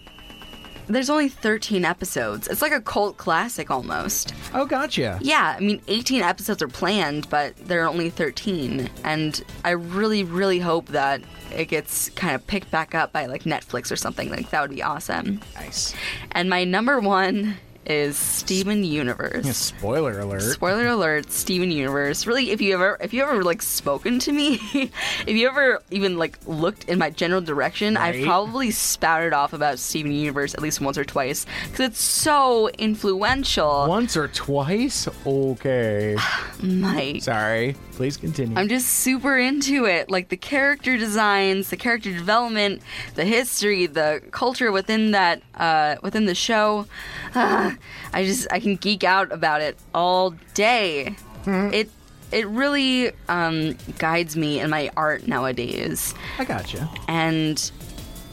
there's only 13 episodes. It's like a cult classic almost. Oh, gotcha. Yeah, I mean, 18 episodes are planned, but there are only 13. And I really, really hope that it gets kind of picked back up by like Netflix or something. Like, that would be awesome. Nice. And my number one is Steven Universe. Yeah, spoiler alert. Spoiler alert, Steven Universe. Really, if you ever if you ever like spoken to me, <laughs> if you ever even like looked in my general direction, I've probably spouted off about Steven Universe at least once or twice because it's so influential. Once or twice? Okay. <sighs> Mike. Sorry. Please continue. I'm just super into it. Like the character designs, the character development, the history, the culture within that uh, within the show. Ah, I just I can geek out about it all day. It it really um, guides me in my art nowadays. I gotcha. And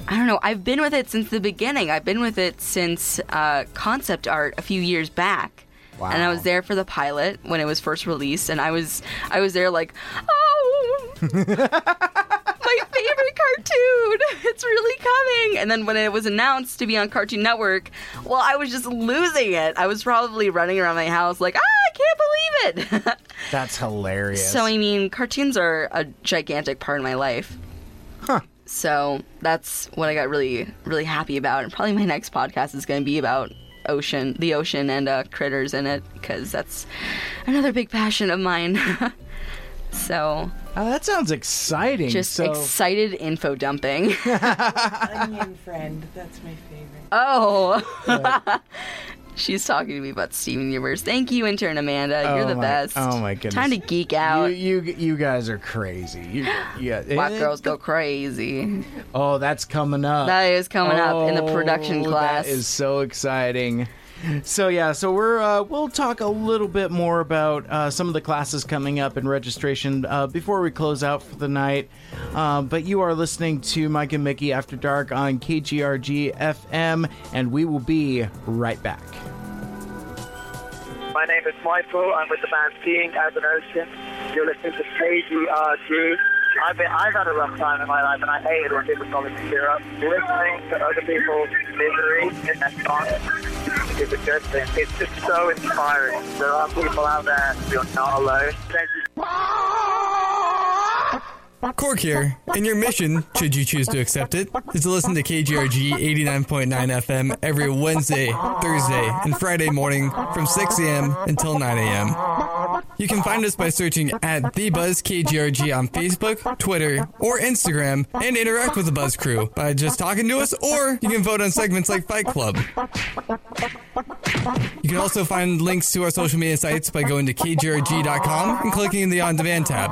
I don't know. I've been with it since the beginning. I've been with it since uh, concept art a few years back. And I was there for the pilot when it was first released, and I was I was there like, oh, my favorite cartoon, it's really coming. And then when it was announced to be on Cartoon Network, well, I was just losing it. I was probably running around my house like, ah, I can't believe it. <laughs> That's hilarious. So I mean, cartoons are a gigantic part of my life. Huh. So that's what I got really, really happy about. And probably my next podcast is going to be about ocean, the ocean, and uh, critters in it, because that's another big passion of mine. <laughs> so. Oh, that sounds exciting. Just So- excited info dumping. <laughs> <laughs> Onion friend. That's my favorite. oh. She's talking to me about Steven Universe. Thank you, intern Amanda. You're Oh the my- best. oh my goodness. Time to geek out. You, you you guys are crazy. You, yeah. <gasps> White eh, girls go crazy. Oh, that's coming up. That is coming up in the production Oh, class. That is so exciting. So yeah, so we're uh, we'll talk a little bit more about uh, some of the classes coming up in registration uh, before we close out for the night. Uh, but you are listening to Mike and Mickey After Dark on KGRG FM, and we will be right back. My name is Michael. I'm with the band Seeing as an Ocean. You're listening to KGRG. I've, been, I've had a rough time in my life, and I hate it when people tell me to cheer up. Listening to other people's misery in their songs is a good thing. It's just so inspiring. There are people out there who are not alone. Cork here, and your mission, should you choose to accept it, is to listen to KGRG 89.9 FM every Wednesday, Thursday, and Friday morning from 6 a.m. until 9 a.m. You can find us by searching at The Buzz KGRG on Facebook, Twitter, or Instagram, and interact with the Buzz crew by just talking to us, or you can vote on segments like Fight Club. You can also find links to our social media sites by going to kgrg.com and clicking the On Demand tab.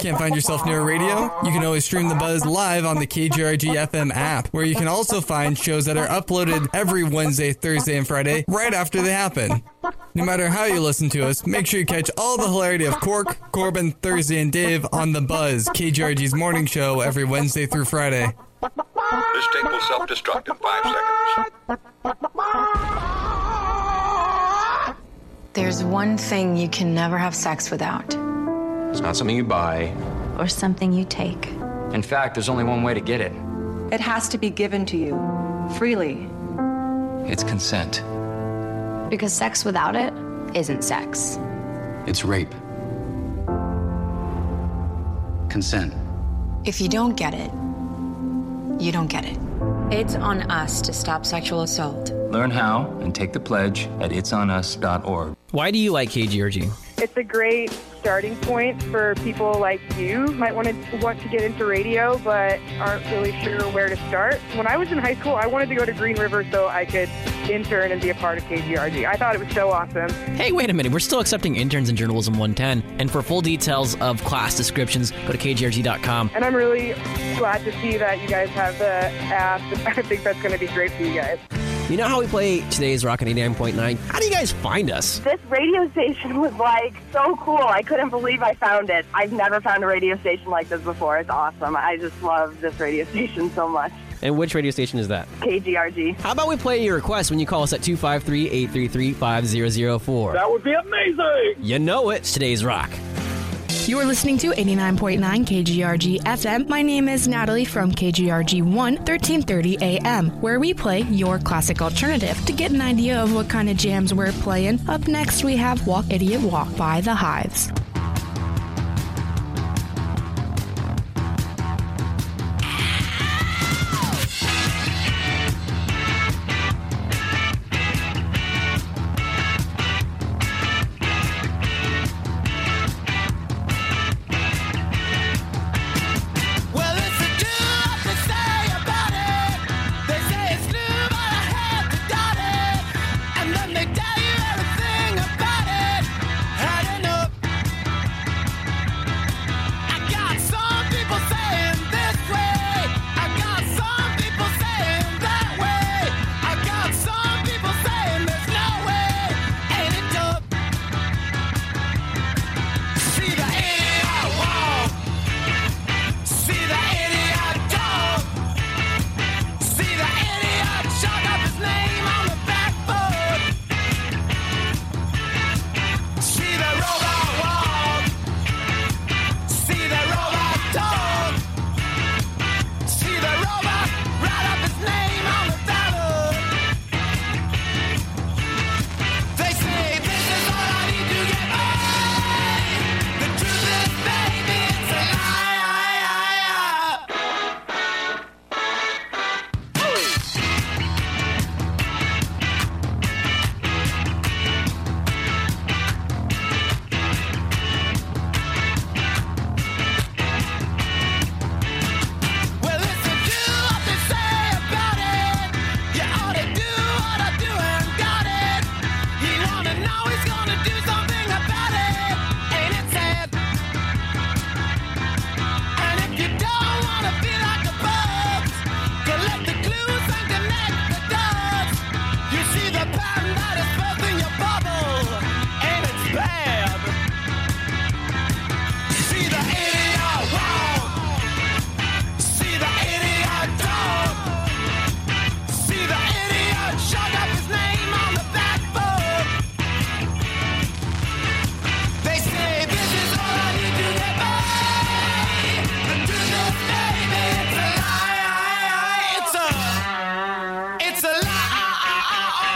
Can't find yourself near a radio? You can always stream the buzz live on the KGRG FM app, where you can also find shows that are uploaded every Wednesday, Thursday, and Friday right after they happen. No matter how you listen to us, make sure you catch all the hilarity of Cork, Corbin, Thursday, and Dave on The Buzz, KGRG's morning show every Wednesday through Friday. This tape will self-destruct in five seconds. There's one thing you can never have sex without. It's not something you buy. Or something you take. In fact, there's only one way to get it. It has to be given to you freely. It's consent. Because sex without it isn't sex. It's rape. Consent. If you don't get it, you don't get it. It's on us to stop sexual assault. Learn how and take the pledge at itsonus.org. Why do you like KGRG? It's a great starting point for people like you might want to want to get into radio but aren't really sure where to start. When I was in high school, I wanted to go to Green River so I could intern and be a part of KGRG. I thought it was so awesome. Hey, wait a minute. We're still accepting interns in Journalism 110. And for full details of class descriptions, go to kgrg.com. And I'm really glad to see that you guys have the app. <laughs> I think that's going to be great for you guys. You know how we play today's Rock on 89.9? How do you guys find us? This radio station was like so cool. I couldn't believe I found it. I've never found a radio station like this before. It's awesome. I just love this radio <laughs> station so much. And which radio station is that? KGRG. How about we play your request when you call us at 253 833 5004? That would be amazing. You know it. It's today's Rock. You are listening to 89.9 KGRG FM. My name is Natalie from KGRG 1, 1330 AM, where we play your classic alternative. To get an idea of what kind of jams we're playing, up next we have Walk Idiot Walk by The Hives.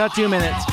About two minutes.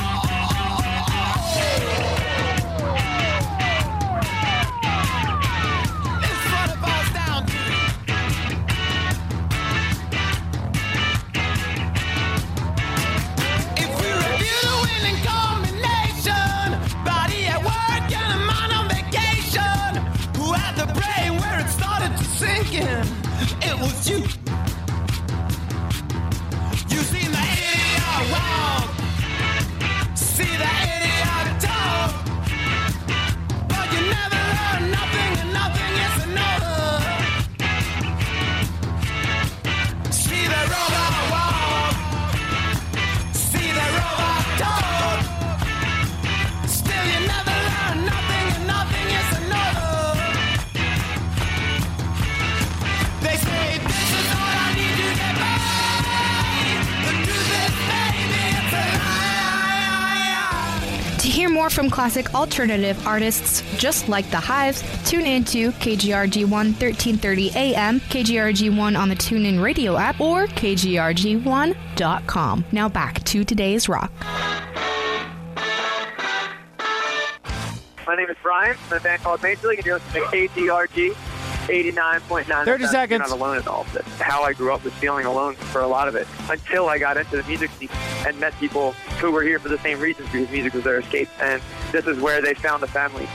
Classic alternative artists just like the Hives, tune into KGRG1 1330 AM, KGRG1 on the TuneIn Radio app, or KGRG1.com. Now back to today's rock. My name is Brian. I'm a band called Major League, and you're listening to KGRG 89.9. 30 seconds. You're not alone at all. of this. How I grew up was feeling alone for a lot of it until I got into the music scene and met people who were here for the same reasons because music was their escape. And this is where they found a family.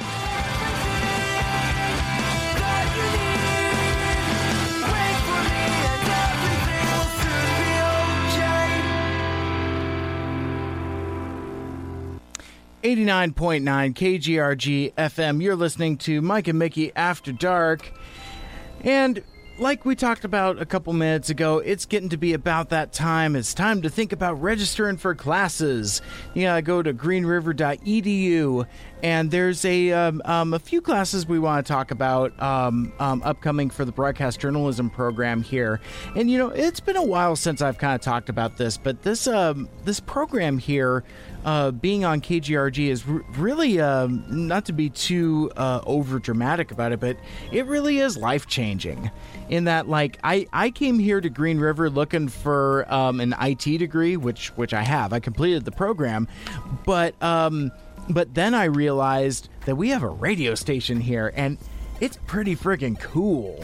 Eighty-nine point nine KGRG FM. You're listening to Mike and Mickey After Dark, and like we talked about a couple minutes ago, it's getting to be about that time. It's time to think about registering for classes. You gotta go to greenriver.edu, and there's a um, um, a few classes we want to talk about um, um, upcoming for the broadcast journalism program here. And you know, it's been a while since I've kind of talked about this, but this um, this program here. Uh, being on KGRG is r- really um, not to be too uh, over dramatic about it, but it really is life changing. In that, like, I, I came here to Green River looking for um, an IT degree, which which I have. I completed the program, but um, but then I realized that we have a radio station here, and it's pretty friggin' cool.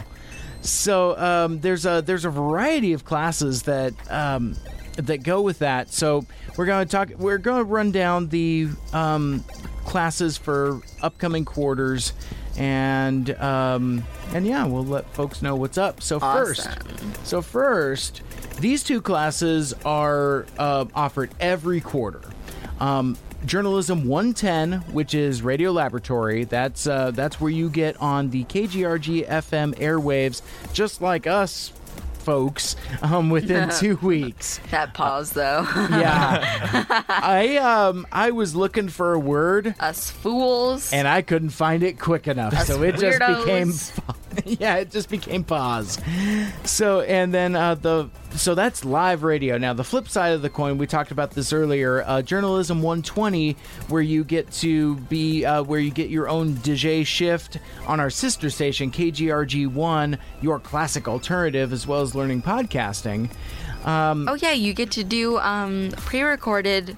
So um, there's a there's a variety of classes that um, that go with that. So we're going to talk. We're going to run down the um, classes for upcoming quarters, and um, and yeah, we'll let folks know what's up. So first, so first, these two classes are uh, offered every quarter. Um, Journalism 110, which is Radio Laboratory. That's uh, that's where you get on the KGRG FM airwaves, just like us folks, um, within <laughs> two weeks. That pause, though. Yeah, <laughs> I um I was looking for a word. Us fools. And I couldn't find it quick enough, Us so it just weirdos. became. <laughs> <laughs> yeah, it just became pause. So and then uh, the so that's live radio. Now the flip side of the coin, we talked about this earlier. Uh, Journalism 120, where you get to be uh, where you get your own DJ shift on our sister station KGRG One, your classic alternative, as well as learning podcasting. Um, Oh yeah, you get to do um, pre-recorded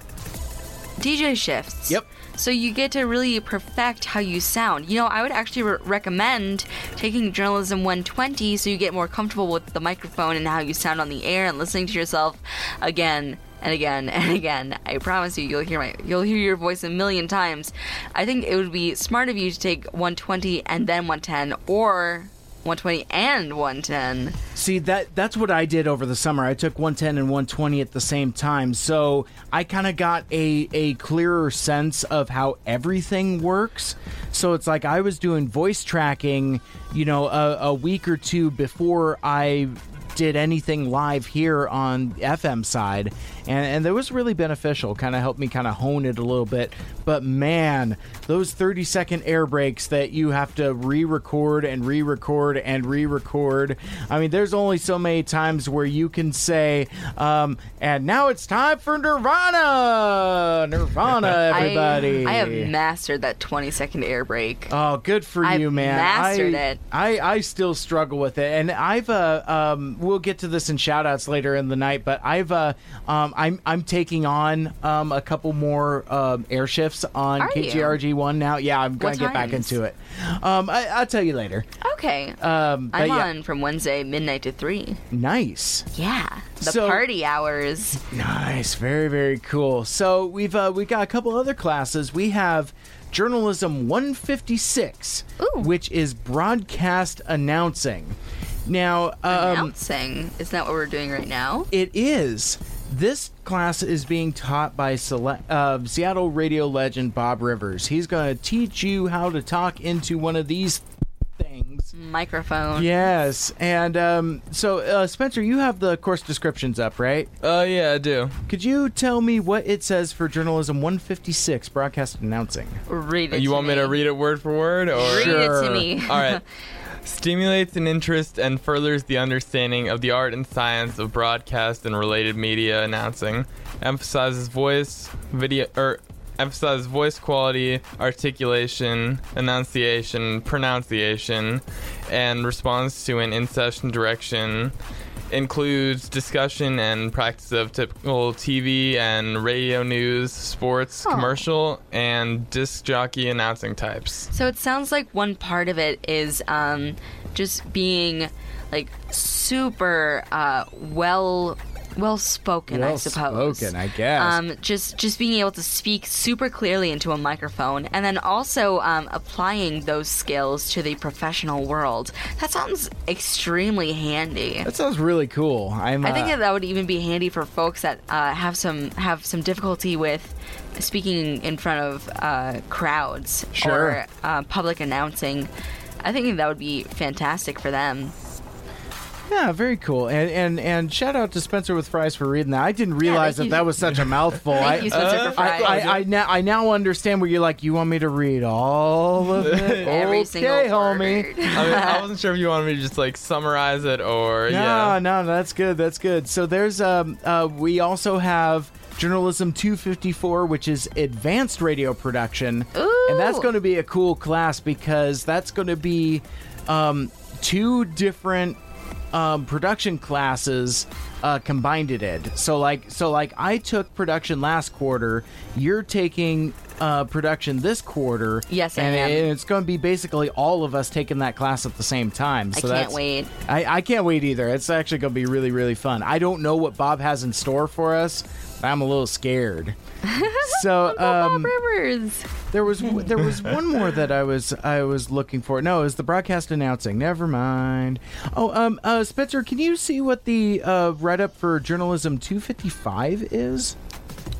DJ shifts. Yep. So you get to really perfect how you sound. You know, I would actually re- recommend taking Journalism 120 so you get more comfortable with the microphone and how you sound on the air and listening to yourself again and again <laughs> and again. I promise you, you'll hear my you'll hear your voice a million times. I think it would be smart of you to take 120 and then 110 or 120 and 110. See that that's what I did over the summer. I took 110 and 120 at the same time. So I kind of got a a clearer sense of how everything works. So it's like I was doing voice tracking, you know, a, a week or two before I did anything live here on FM side, and and that was really beneficial. Kind of helped me kind of hone it a little bit. But man, those thirty second air breaks that you have to re-record and re-record and re-record. I mean, there's only so many times where you can say, um, "And now it's time for Nirvana, Nirvana, <laughs> everybody." I, I have mastered that 20 second air break. Oh, good for I've you, man! mastered I, it. I I still struggle with it, and I've uh um we'll get to this in shout outs later in the night, but I've uh um I'm I'm taking on um, a couple more um, air shifts on Are KGRG one now. Yeah, I'm gonna What get back times? into it. Um, I, I'll tell you later. Okay. Um, but I'm yeah, on from Wednesday midnight to three. nice. Yeah, the So- party hours. Nice, very very cool. So we've uh, we got a couple other classes. We have journalism 156, which is broadcast announcing. Now, um, Announcing. Isn't that what we're doing right now? it is. This class is being taught by Sele- uh, Seattle radio legend Bob Rivers. He's going to teach you how to talk into one of these things. Microphone. Yes, and um, so uh, Spencer, you have the course descriptions up, right? Uh, yeah, I do. Could you tell me what it says for journalism 156, broadcast announcing? Read it. You to want me to read it word for word, or Read it to Sure. me. All right. <laughs> Stimulates an interest and furthers the understanding of the art and science of broadcast and related media announcing. Emphasizes voice, video, or emphasizes voice quality, articulation, enunciation, pronunciation, and responds to an in-session direction includes discussion and practice of typical TV and radio news, sports, Oh. commercial, and disc jockey announcing types. So it sounds like one part of it is um, just being like super uh, well well spoken, I suppose. Well-spoken, I guess. Um, just just being able to speak super clearly into a microphone, and then also um, applying those skills to the professional world. That sounds extremely handy. That sounds really cool. I'm. I think uh, that that would even be handy for folks that uh, have some have some difficulty with speaking in front of uh, crowds Sure. or uh, public announcing. I think that would be fantastic for them. Yeah, very cool. And and and shout out to Spencer with Fries for reading that. I didn't realize that you. that was such a mouthful. Thank I, you, Spencer, for I, Fries. I, I, now, I now understand where you're like. You want me to read all of it? <laughs> Every okay, single homie. I, mean, I wasn't sure if you wanted me to just like summarize it or No, yeah. no, that's good. That's good. So there's um uh we also have journalism 254 which is advanced radio production and that's going to be a cool class because that's going to be um two different um, production classes uh, combined it in. So like so like I took production last quarter. You're taking uh, production this quarter. Yes, I and, am. and it's going to be basically all of us taking that class at the same time. I can't wait. I, I can't wait either. It's actually going to be really really fun. I don't know what Bob has in store for us. But I'm a little scared. <laughs> so um, Rivers. there was there was <laughs> one more that I was I was looking for. No, it was the broadcast announcing. Never mind. Oh, um, uh, Spencer, can you see what the uh, write up for journalism 255 is?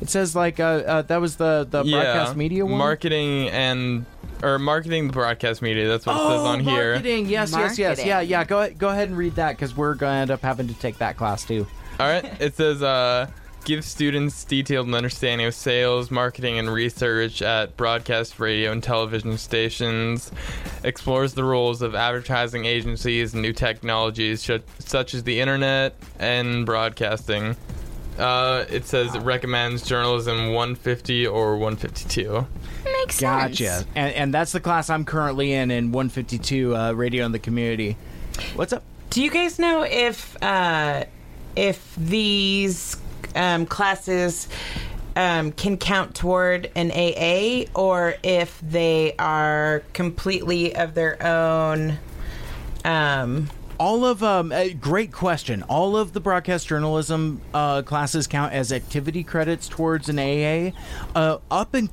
It says like uh, uh that was the the broadcast media one. marketing and or marketing the broadcast media. That's what it says Oh, on here. marketing. Yes, yes, yes. Marketing. Yeah, yeah. Go go ahead and read that because we're going to end up having to take that class too. All right. It says uh, give students detailed understanding of sales, marketing, and research at broadcast radio and television stations. Explores the roles of advertising agencies and new technologies sh- such as the internet and broadcasting. Uh, it says it recommends journalism 150 or 152. Makes sense. Gotcha. And and that's the class I'm currently in in 152 uh, radio in the community. What's up? Do you guys know if uh, if these um, classes um, can count toward an AA or if they are completely of their own? Um, All of um, uh, great question. All of the broadcast journalism uh, classes count as activity credits towards an AA, uh, up and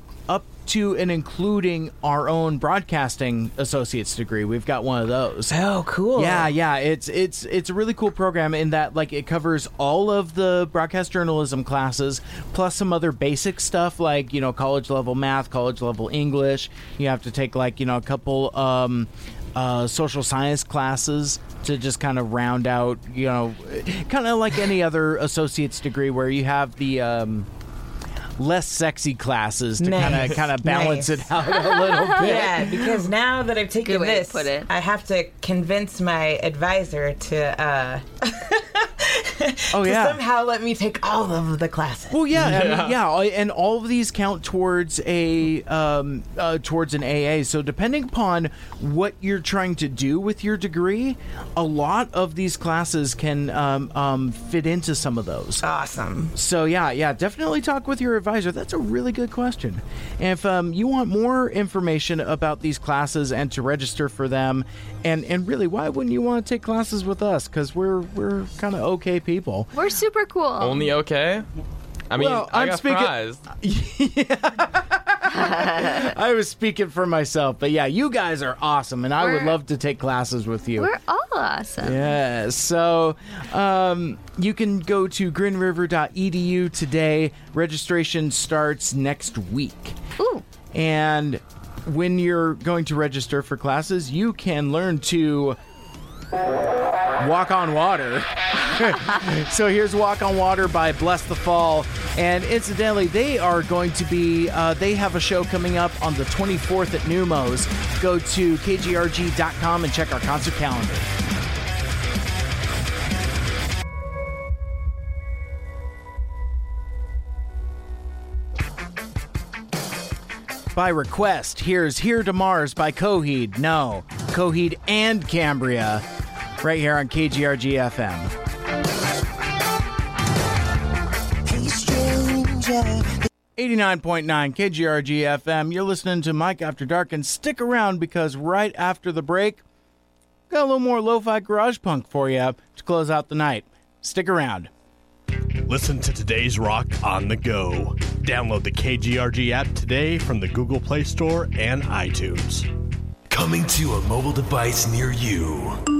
to and including our own broadcasting associate's degree. We've got one of those. Oh, cool. Yeah, yeah. It's it's it's a really cool program in that like it covers all of the broadcast journalism classes plus some other basic stuff like you know college level math, college level English. You have to take like you know a couple um, uh, social science classes to just kind of round out you know kind of like any other associate's degree where you have the um, less sexy classes to kind of kind of balance Nice. it out a little <laughs> bit. Yeah, because now that I've taken Good way to this, put it. I have to convince my advisor to uh, <laughs> <laughs> Oh, to yeah. somehow let me take all of the classes. Well, yeah, I mean, yeah, and all of these count towards a um, uh, towards an AA. So depending upon what you're trying to do with your degree, a lot of these classes can um, um, fit into some of those. Awesome. So yeah, yeah, definitely talk with your advisor. That's a really good question. And if um, you want more information about these classes and to register for them, and and really, why wouldn't you want to take classes with us? Because we're we're kind of okay people. We're super cool. Only okay? I mean, Well, I I'm got speaking- fries. <laughs> <laughs> I was speaking for myself, but yeah, you guys are awesome, and I would We're- love to take classes with you. We're all awesome. Yeah, so um, you can go to greenriver.edu today. Registration starts next week. Ooh. And when you're going to register for classes, you can learn to walk on water. <laughs> so here's Walk on Water by Blessthefall. And incidentally, they are going to be, uh, they have a show coming up on the 24th at Neumos. Go to kgrg.com and check our concert calendar. By request, here's Here to Mars by Coheed. No, Coheed and Cambria. Right here on KGRG FM. Eighty-nine point nine KGRG FM. You're listening to Mike After Dark, and stick around because right after the break, got a little more lo-fi garage punk for you to close out the night. Stick around. Listen to today's rock on the go. Download the KGRG app today from the Google Play Store and iTunes. Coming to a mobile device near you.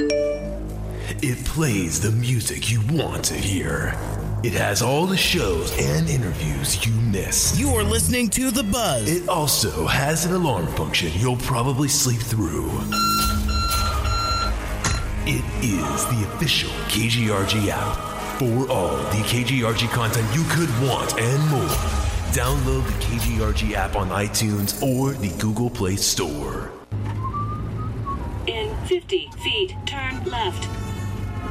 It plays the music you want to hear. It has all the shows and interviews you missed. You are listening to The Buzz. It also has an alarm function you'll probably sleep through. It is the official KGRG app for all the KGRG content you could want and more. Download the KGRG app on iTunes or the Google Play Store. In 50 feet, turn left.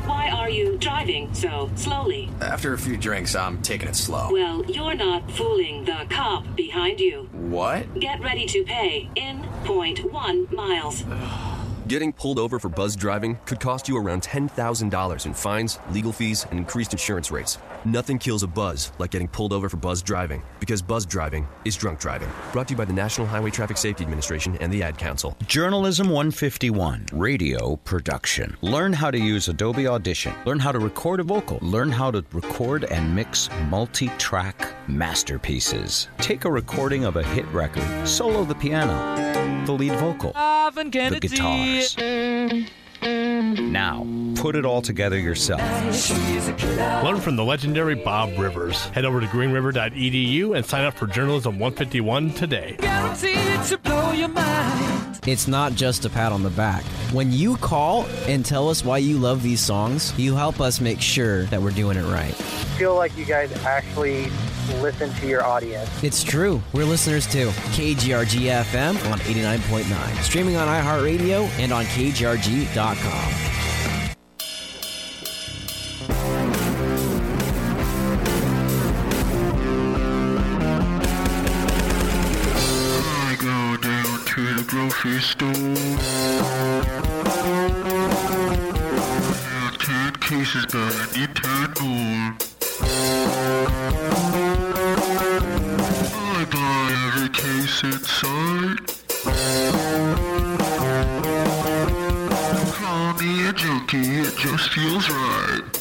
Why are you driving so slowly? After a few drinks, I'm taking it slow. Well, you're not fooling the cop behind you. What? Get ready to pay in point one miles. <sighs> Getting pulled over for buzz driving could cost you around $10,000 in fines, legal fees, and increased insurance rates. Nothing kills a buzz like getting pulled over for buzz driving, because buzz driving is drunk driving. Brought to you by the National Highway Traffic Safety Administration and the Ad Council. Journalism 151, radio production. Learn how to use Adobe Audition. Learn how to record a vocal. Learn how to record and mix multi track masterpieces. Take a recording of a hit record, solo the piano, the lead vocal, the guitars. Now, put it all together yourself. Learn from the legendary Bob Rivers. Head over to greenriver.edu and sign up for Journalism 151 today. Guaranteed to blow your mind. It's not just a pat on the back. When you call and tell us why you love these songs, you help us make sure that we're doing it right. I feel like you guys actually listen to your audience. It's true. We're listeners too. KGRG FM on 89.9. Streaming on iHeartRadio and on KGRG.com. I go down to the grocery store. Have ten cases, but I need ten more. Case inside. Call me a junkie, it just feels right.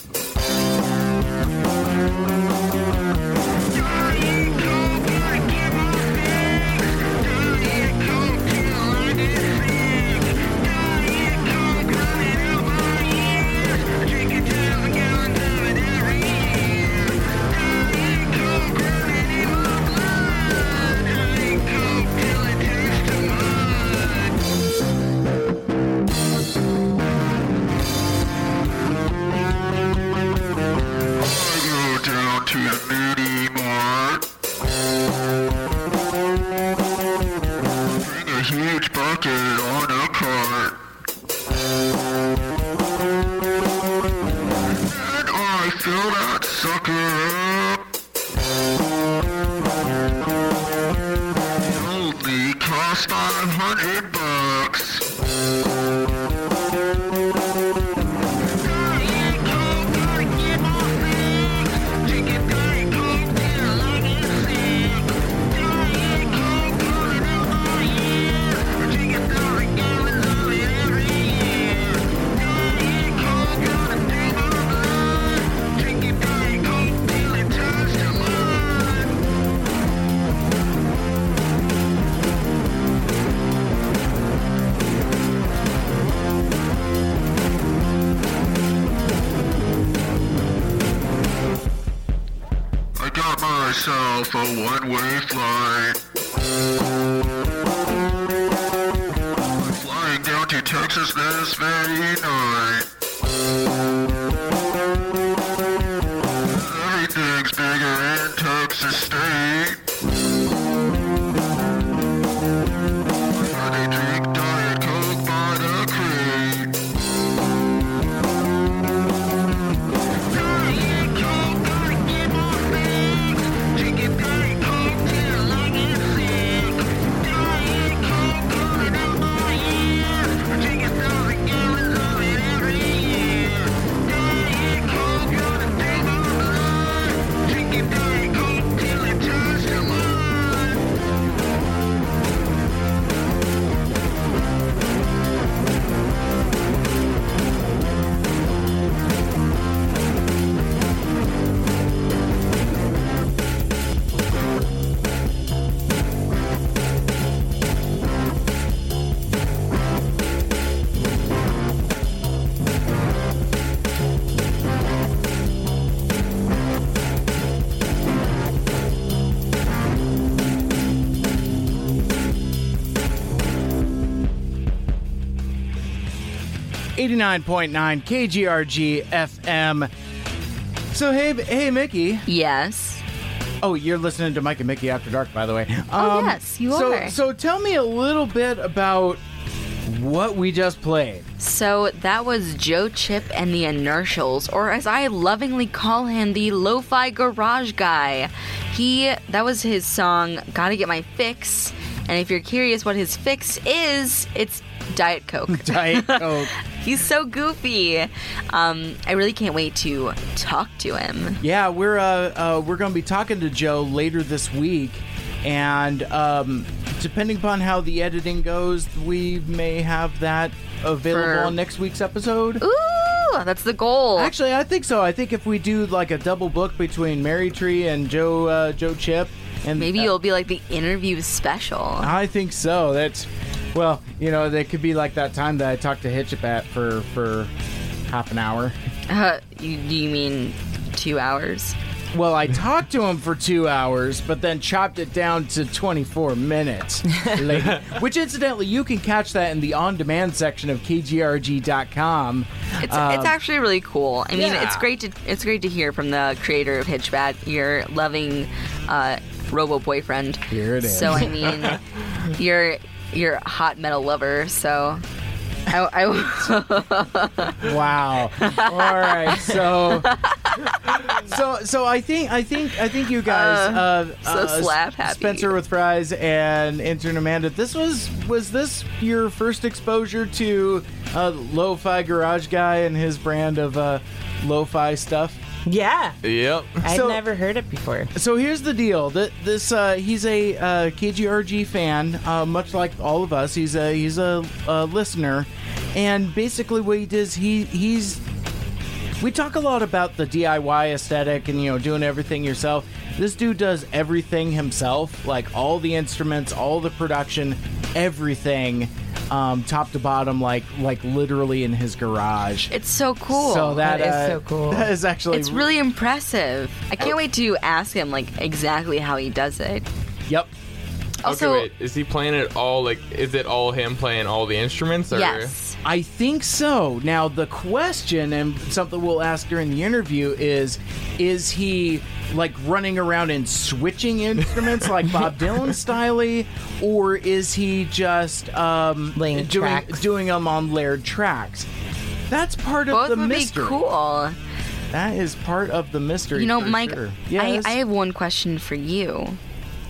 89.9 KGRG FM. So, hey, hey, Mickey. Yes. Oh, you're listening to Mike and Mickey After Dark, by the way. Oh, um, oh, yes, you so, are. So, tell me a little bit about what we just played. So that was Joe Chip and the Inertials, or as I lovingly call him, the Lo-Fi Garage Guy. He that was his song "Gotta Get My Fix," and if you're curious what his fix is, it's Diet Coke. <laughs> Diet <laughs> Coke. He's so goofy. Um, I really can't wait to talk to him. Yeah, we're uh, uh, we're going to be talking to Joe later this week, and um, depending upon how the editing goes, we may have that available For- on next week's episode. Ooh, that's the goal. Actually, I think so. I think if we do like a double book between Mary Tree and Joe uh, Joe Chip, and Maybe you'll be like the interview special. I think so. That's well, you know, that could be like that time that I talked to hitchBOT for for half an hour. Uh, you, do you mean two hours? Well, I talked to him for two hours, but then chopped it down to 24 minutes. <laughs> Which, incidentally, you can catch that in the on-demand section of kgrg.com. It's Um, it's actually really cool. I mean, yeah. it's great to it's great to hear from the creator of hitchBOT, your loving uh, Robo boyfriend. Here it is. So I mean, <laughs> you're you're a hot metal lover. So I, I <laughs> wow. All right. So, so, so I think, I think, I think you guys, Uh, uh, so uh, slap happy. Spencer with fries and intern Amanda. This was was this your first exposure to uh, Lo-Fi Garage Guy and his brand of uh, lo-fi stuff? Yeah. Yep. I'd So- never heard it before. So here's the deal. That this uh, he's a uh, KGRG fan, uh, much like all of us. He's a he's a, a listener, and basically what he does he he's we talk a lot about the DIY aesthetic and you know doing everything yourself. This dude does everything himself, like all the instruments, all the production, everything, um, top to bottom, like like literally in his garage. it's so cool. So that, That is uh, so cool. <laughs> That is actually it's really impressive. I can't wait to ask him like exactly how he does it. Yep. Also, okay, wait. Is he playing it all? Like, is it all him playing all the instruments? Or? yes. I think so. Now the question and something we'll ask during the interview is is he like running around and switching instruments like Bob <laughs> Dylan style or is he just um Laying doing tracks. doing them on layered tracks? That's part of the mystery. Both the would mystery. be cool. That is part of the mystery. You know, for Mike, sure. I, Yes. I have one question for you.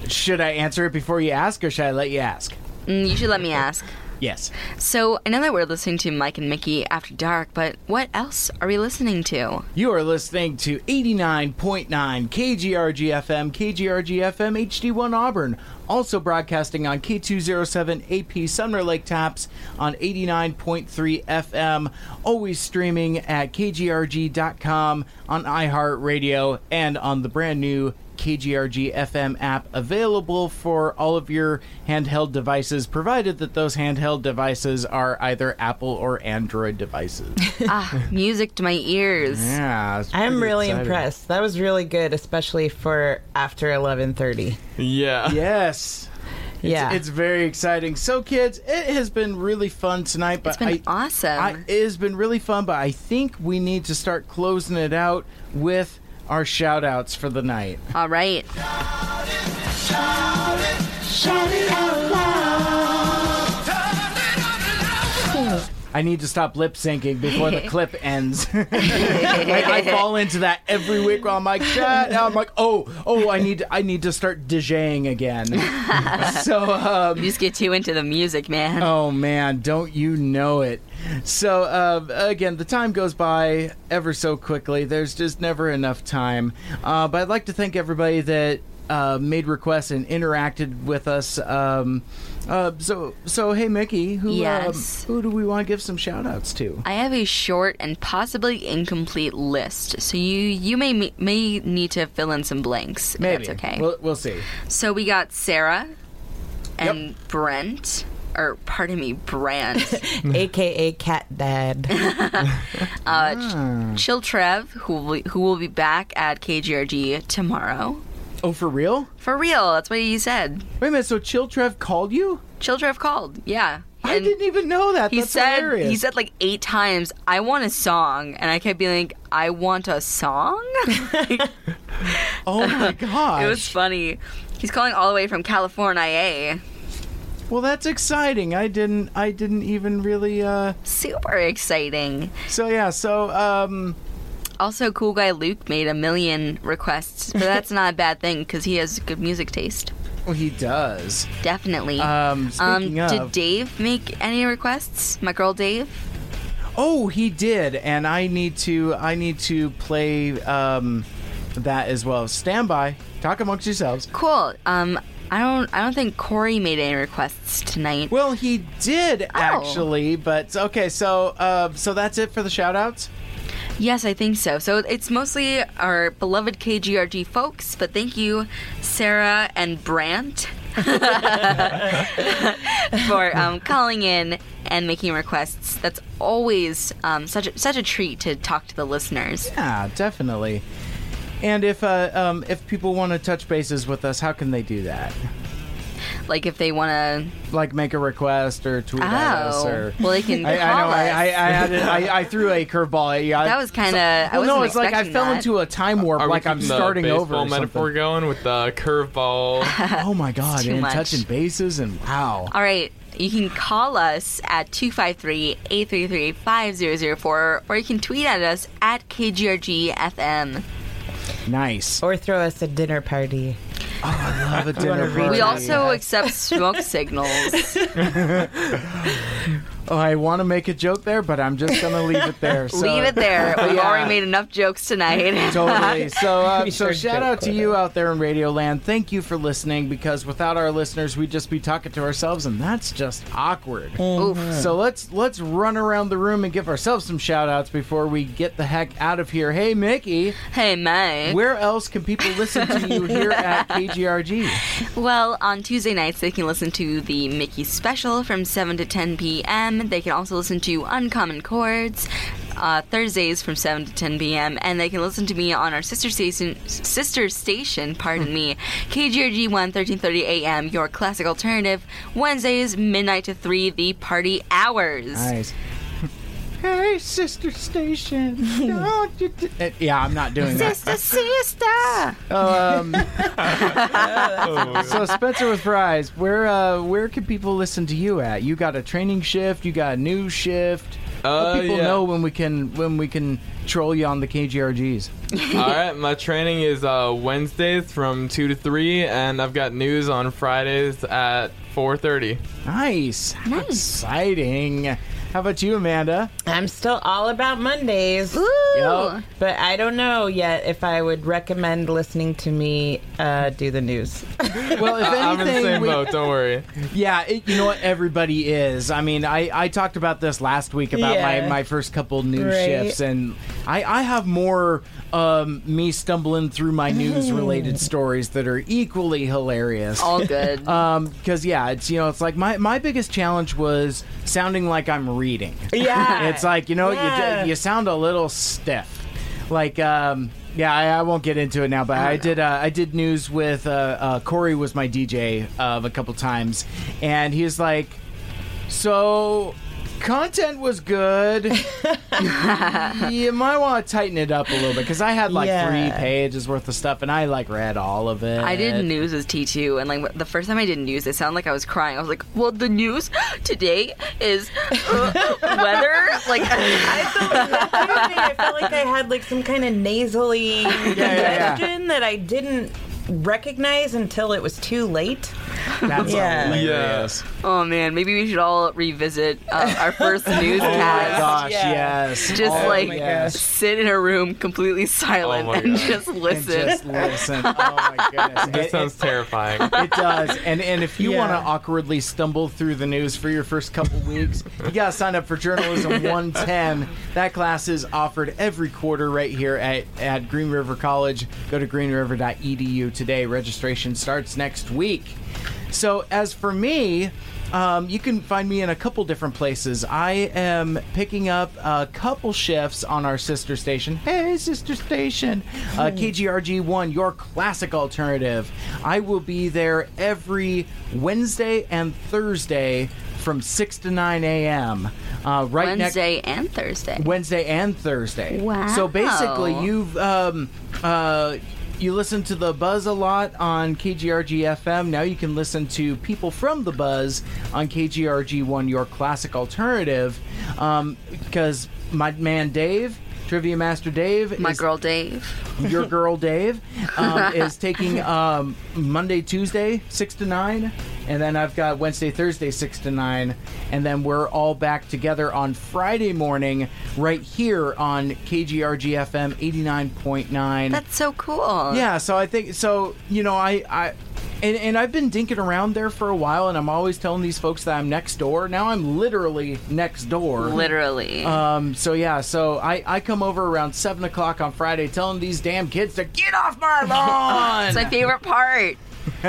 should I answer it before you ask or should I let you ask? Mm, you should let me ask. Yes. So I know that we're listening to Mike and Mickey after dark, but what else are we listening to? You are listening to 89.9 KGRG FM, KGRG FM HD1 Auburn. Also broadcasting on K207 AP Sumner Lake Tapps on 89.3 FM. Always streaming at KGRG.com on iHeartRadio and on the brand new KGRG FM app available for all of your handheld devices, provided that those handheld devices are either Apple or Android devices. <laughs> ah, music to my ears. Yeah, I'm really exciting. impressed. That was really good, especially for after 11:30. Yeah. Yes. It's, Yeah. it's very exciting. So, kids, it has been really fun tonight. But It's been I, awesome. I, it has been really fun, but I think we need to start closing it out with our shout outs for the night. All right. Shout it out loud. I need to stop lip syncing before the clip <laughs> ends. <laughs> like, I fall into that every week while I'm like, shut. I'm like, oh, oh, I need, I need to start DJing again. <laughs> so, um, You just get too into the music, man. Oh man, don't you know it? So uh, again, the time goes by ever so quickly. There's just never enough time. Uh, but I'd like to thank everybody that uh, made requests and interacted with us. Um, uh, so, so hey, Mickey, who Yes. um, who do we want to give some shout outs to? I have a short and possibly incomplete list, so you you may may need to fill in some blanks. if Maybe. that's okay. We'll, we'll see. So we got Sarah and Brent, or pardon me, Brand, <laughs> AKA Cat Dad. <laughs> uh, Ah. Ch- Chill Trev, who will, be- who will be back at KGRG tomorrow. Oh, for real? For real, that's what he said. Wait a minute. So Chill Trev called you? Chill Trev called, yeah. I didn't even know that. He That's said hilarious. he said like eight times, "I want a song," and I kept being like, "I want a song." <laughs> <laughs> oh my gosh! <laughs> It was funny. He's calling all the way from California. Well, that's exciting. I didn't. I didn't even really. uh Super exciting. So yeah. So um. Also, cool guy Luke made a million requests, but that's not a <laughs> bad thing because he has good music taste. Well, he does. Definitely. Um, did of- Dave make any requests? My girl Dave. Oh, he did, and I need to. I need to play um, that as well. Stand by. Talk amongst yourselves. Cool. Um, I don't. I don't think Corey made any requests tonight. Well, he did Oh. actually, but okay. So, uh, so that's it for the shout outs. Yes, I think so. So it's mostly our beloved KGRG folks, but thank you, Sarah and Brant, <laughs> for um, calling in and making requests. That's always um, such a, such a treat to talk to the listeners. Yeah, definitely. And if uh, um, if people want to touch bases with us, how can they do that? Like if they want to, Like make a request or tweet at us, Oh, or well, they can I, I know. I, us. I, I, had it, I, I threw a curveball at you. I- That was kinda- I Well, no, wasn't it's like I fell that. into a time warp, Are we like I'm the starting over. baseball or metaphor something. going with the curveball. <laughs> oh my god, too and much. touching bases and wow. all right. You can call us at 253-833-5004 or you can tweet at us at KGRGFM. Nice. Or throw us a dinner party. Oh, I love a <laughs> dinner party. We also accept smoke <laughs> signals. <laughs> Oh, I want to make a joke there, but I'm just gonna leave it there. So, Leave it there. We've Yeah. already made enough jokes tonight. totally. So, uh, so shout out to with you out there in Radio Land. Thank you for listening because without our listeners, we'd just be talking to ourselves, and that's just awkward. Oof. So let's let's run around the room and give ourselves some shout outs before we get the heck out of here. Hey, Mickey. Hey, May. Where else can people listen to you here at <laughs> KGRG? Well, on Tuesday nights, they can listen to the Mickey Special from 7 to 10 p.m. They can also listen to Uncommon Chords. Uh, Thursdays from 7 to 10 p.m. and they can listen to me on our sister station, sister station, pardon me, KGRG 1 1330 a.m. Your classic alternative. Wednesdays midnight to 3, the party hours. Nice. Hey, sister station. Don't <laughs> you d- Uh, yeah, I'm not doing that. Sister, sister. Oh, um, so Spencer with Fries, where uh, where can people listen to you at? You got a training shift, you got a news shift. Uh, Let people yeah. know when we can when we can troll you on the KGRGs. <laughs> All right, my training is uh, Wednesdays from two to three, and I've got news on Fridays at four thirty. Nice. How exciting. How about you, Amanda? I'm still all about Mondays. Yep. But I don't know yet if I would recommend listening to me uh, do the news. <laughs> Well, if I'm in the anything, same we- boat. Don't worry. Yeah, it, you know what? Everybody is. I mean, I, I talked about this last week about Yeah. my, my first couple news Right. shifts, and I, I have more um, me stumbling through my <laughs> news related stories that are equally hilarious. All good. <laughs> Um, because yeah, it's you know, it's like my my biggest challenge was sounding like I'm reading. Yeah. it's like you know, Yeah. you you sound a little stiff. Like um. Yeah, I, I won't get into it now, but I, did. Uh, I did news with uh, uh, Corey was my DJ uh, a couple times, and he was like, "So, content was good. <laughs> you might want to tighten it up a little bit because I had like Yeah. three pages worth of stuff, and I like read all of it. I did news as T2, and like the first time I did news, it sounded like I was crying. I was like, "Well, the news today is uh, <laughs> weather." Like, <laughs> I felt like I had like some kind of nasally yeah. congestion that I didn't recognize until it was too late. <laughs> That's yeah. hilarious. oh man, maybe we should all revisit uh, our first newscast. <laughs> Oh my gosh, yes. Just Oh like my sit in a room completely silent Oh and just listen. And just <laughs> listen. Oh my goodness. This It- sounds terrifying. It does, and and if you Yeah. want to awkwardly stumble through the news for your first couple weeks, you gotta sign up for Journalism 110. That class is offered every quarter right here at at Green River College. Go to greenriver.edu today. Registration starts next week. So as for me. Um, you can find me in a couple different places. I am picking up a couple shifts on our sister station. Hey, sister station, uh, KGRG1, your classic alternative. I will be there every Wednesday and Thursday from 6 to 9 a.m. Uh, right next Wednesday and Thursday. Wednesday and Thursday. Wow. So basically, you've um, uh, you listen to the Buzz a lot on KGRG FM. Now you can listen to people from the Buzz on KGRG One, your classic alternative, um, because my man Dave. Trivia Master Dave, My is- girl Dave. your <laughs> girl Dave, um, is taking um, Monday, Tuesday, 6 to 9. And then I've got Wednesday, Thursday, 6 to 9. And then we're all back together on Friday morning right here on KGRG FM 89.9. That's so cool. Yeah, so I think so. You know, I, I, and, and I've been dinking around there for a while, and I'm always telling these folks that I'm next door. Now I'm literally next door. Literally. Um. So yeah. So I I come over around seven o'clock on Friday, telling these damn kids to get off my lawn. <laughs> it's my favorite part. <laughs>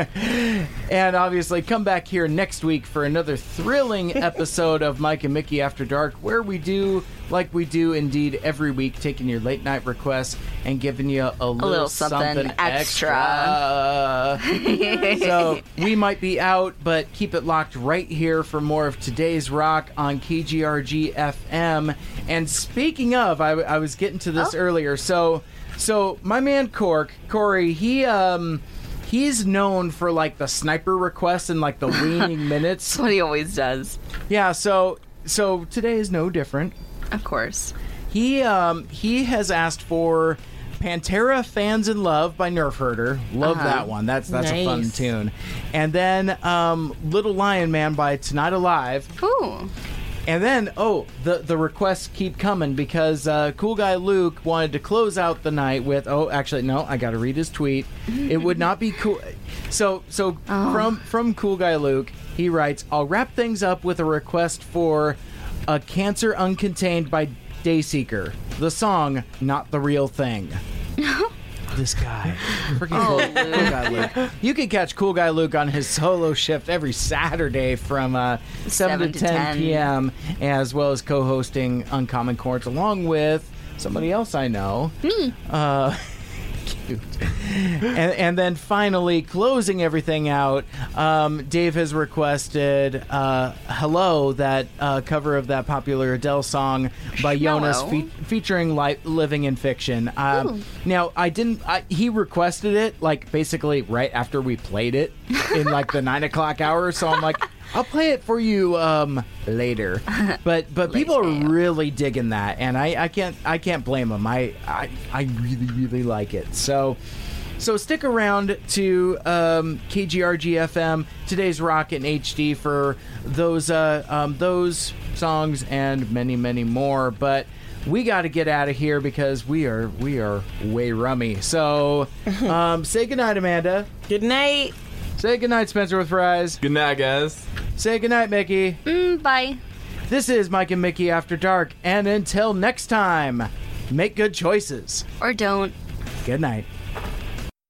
and obviously, come back here next week for another thrilling <laughs> episode of Mike and Mickey After Dark, where we do like we do indeed every week, taking your late night requests and giving you a, little, little something extra. <laughs> so we might be out, but keep it locked right here for more of today's rock on KGRG FM. And speaking of, I, I was getting to this earlier. So, so my man Cork Corey, he um. He's known for like the sniper requests and like the <laughs> waning minutes. That's what he always does. Yeah, so so today is no different. Of course. He um he has asked for Pantera Fans in Love by Nerf Herder. Love Uh-huh. that one. That's that's a fun tune. And then um Little Lion Man by Tonight Alive. Ooh. And then oh, the the requests keep coming because uh, cool guy Luke wanted to close out the night with oh actually no, I got to read his tweet. it would not be cool. So so from from cool guy Luke, he writes, "I'll wrap things up with a request for a Cancer Uncontained by Dayseeker. The song, not the real thing." <laughs> this guy. <laughs> Freaking Oh, cool, cool guy Luke. You can catch Cool Guy Luke on his solo shift every Saturday from uh, 7, Seven to to 10, 10. p.m., as well as co hosting Uncommon Chords along with somebody else I know. Me. Uh, <laughs> cute. <laughs> And, and then finally, closing everything out, um, Dave has requested uh, "Hello," that uh, cover of that popular Adele song by Jonas, fe- featuring li- "Living in Fiction." Um, now, I didn't. I, he requested it like basically right after we played it in like the nine o'clock hour. So I'm like, I'll play it for you um, later. <laughs> But but people are really digging that, and I, I can't I can't blame them. I, I I really really like it. So. So stick around to um, KGRG FM, today's Rock in HD for those uh, um, those songs and many many more. But we got to get out of here because we are we are way rummy. So <laughs> um, say goodnight, Amanda. Good night. Say goodnight, Spencer with Fries. Good night, guys. Say goodnight, Mickey. Mm, bye. This is Mike and Mickey After Dark, and until next time, make good choices. Or don't. Good night.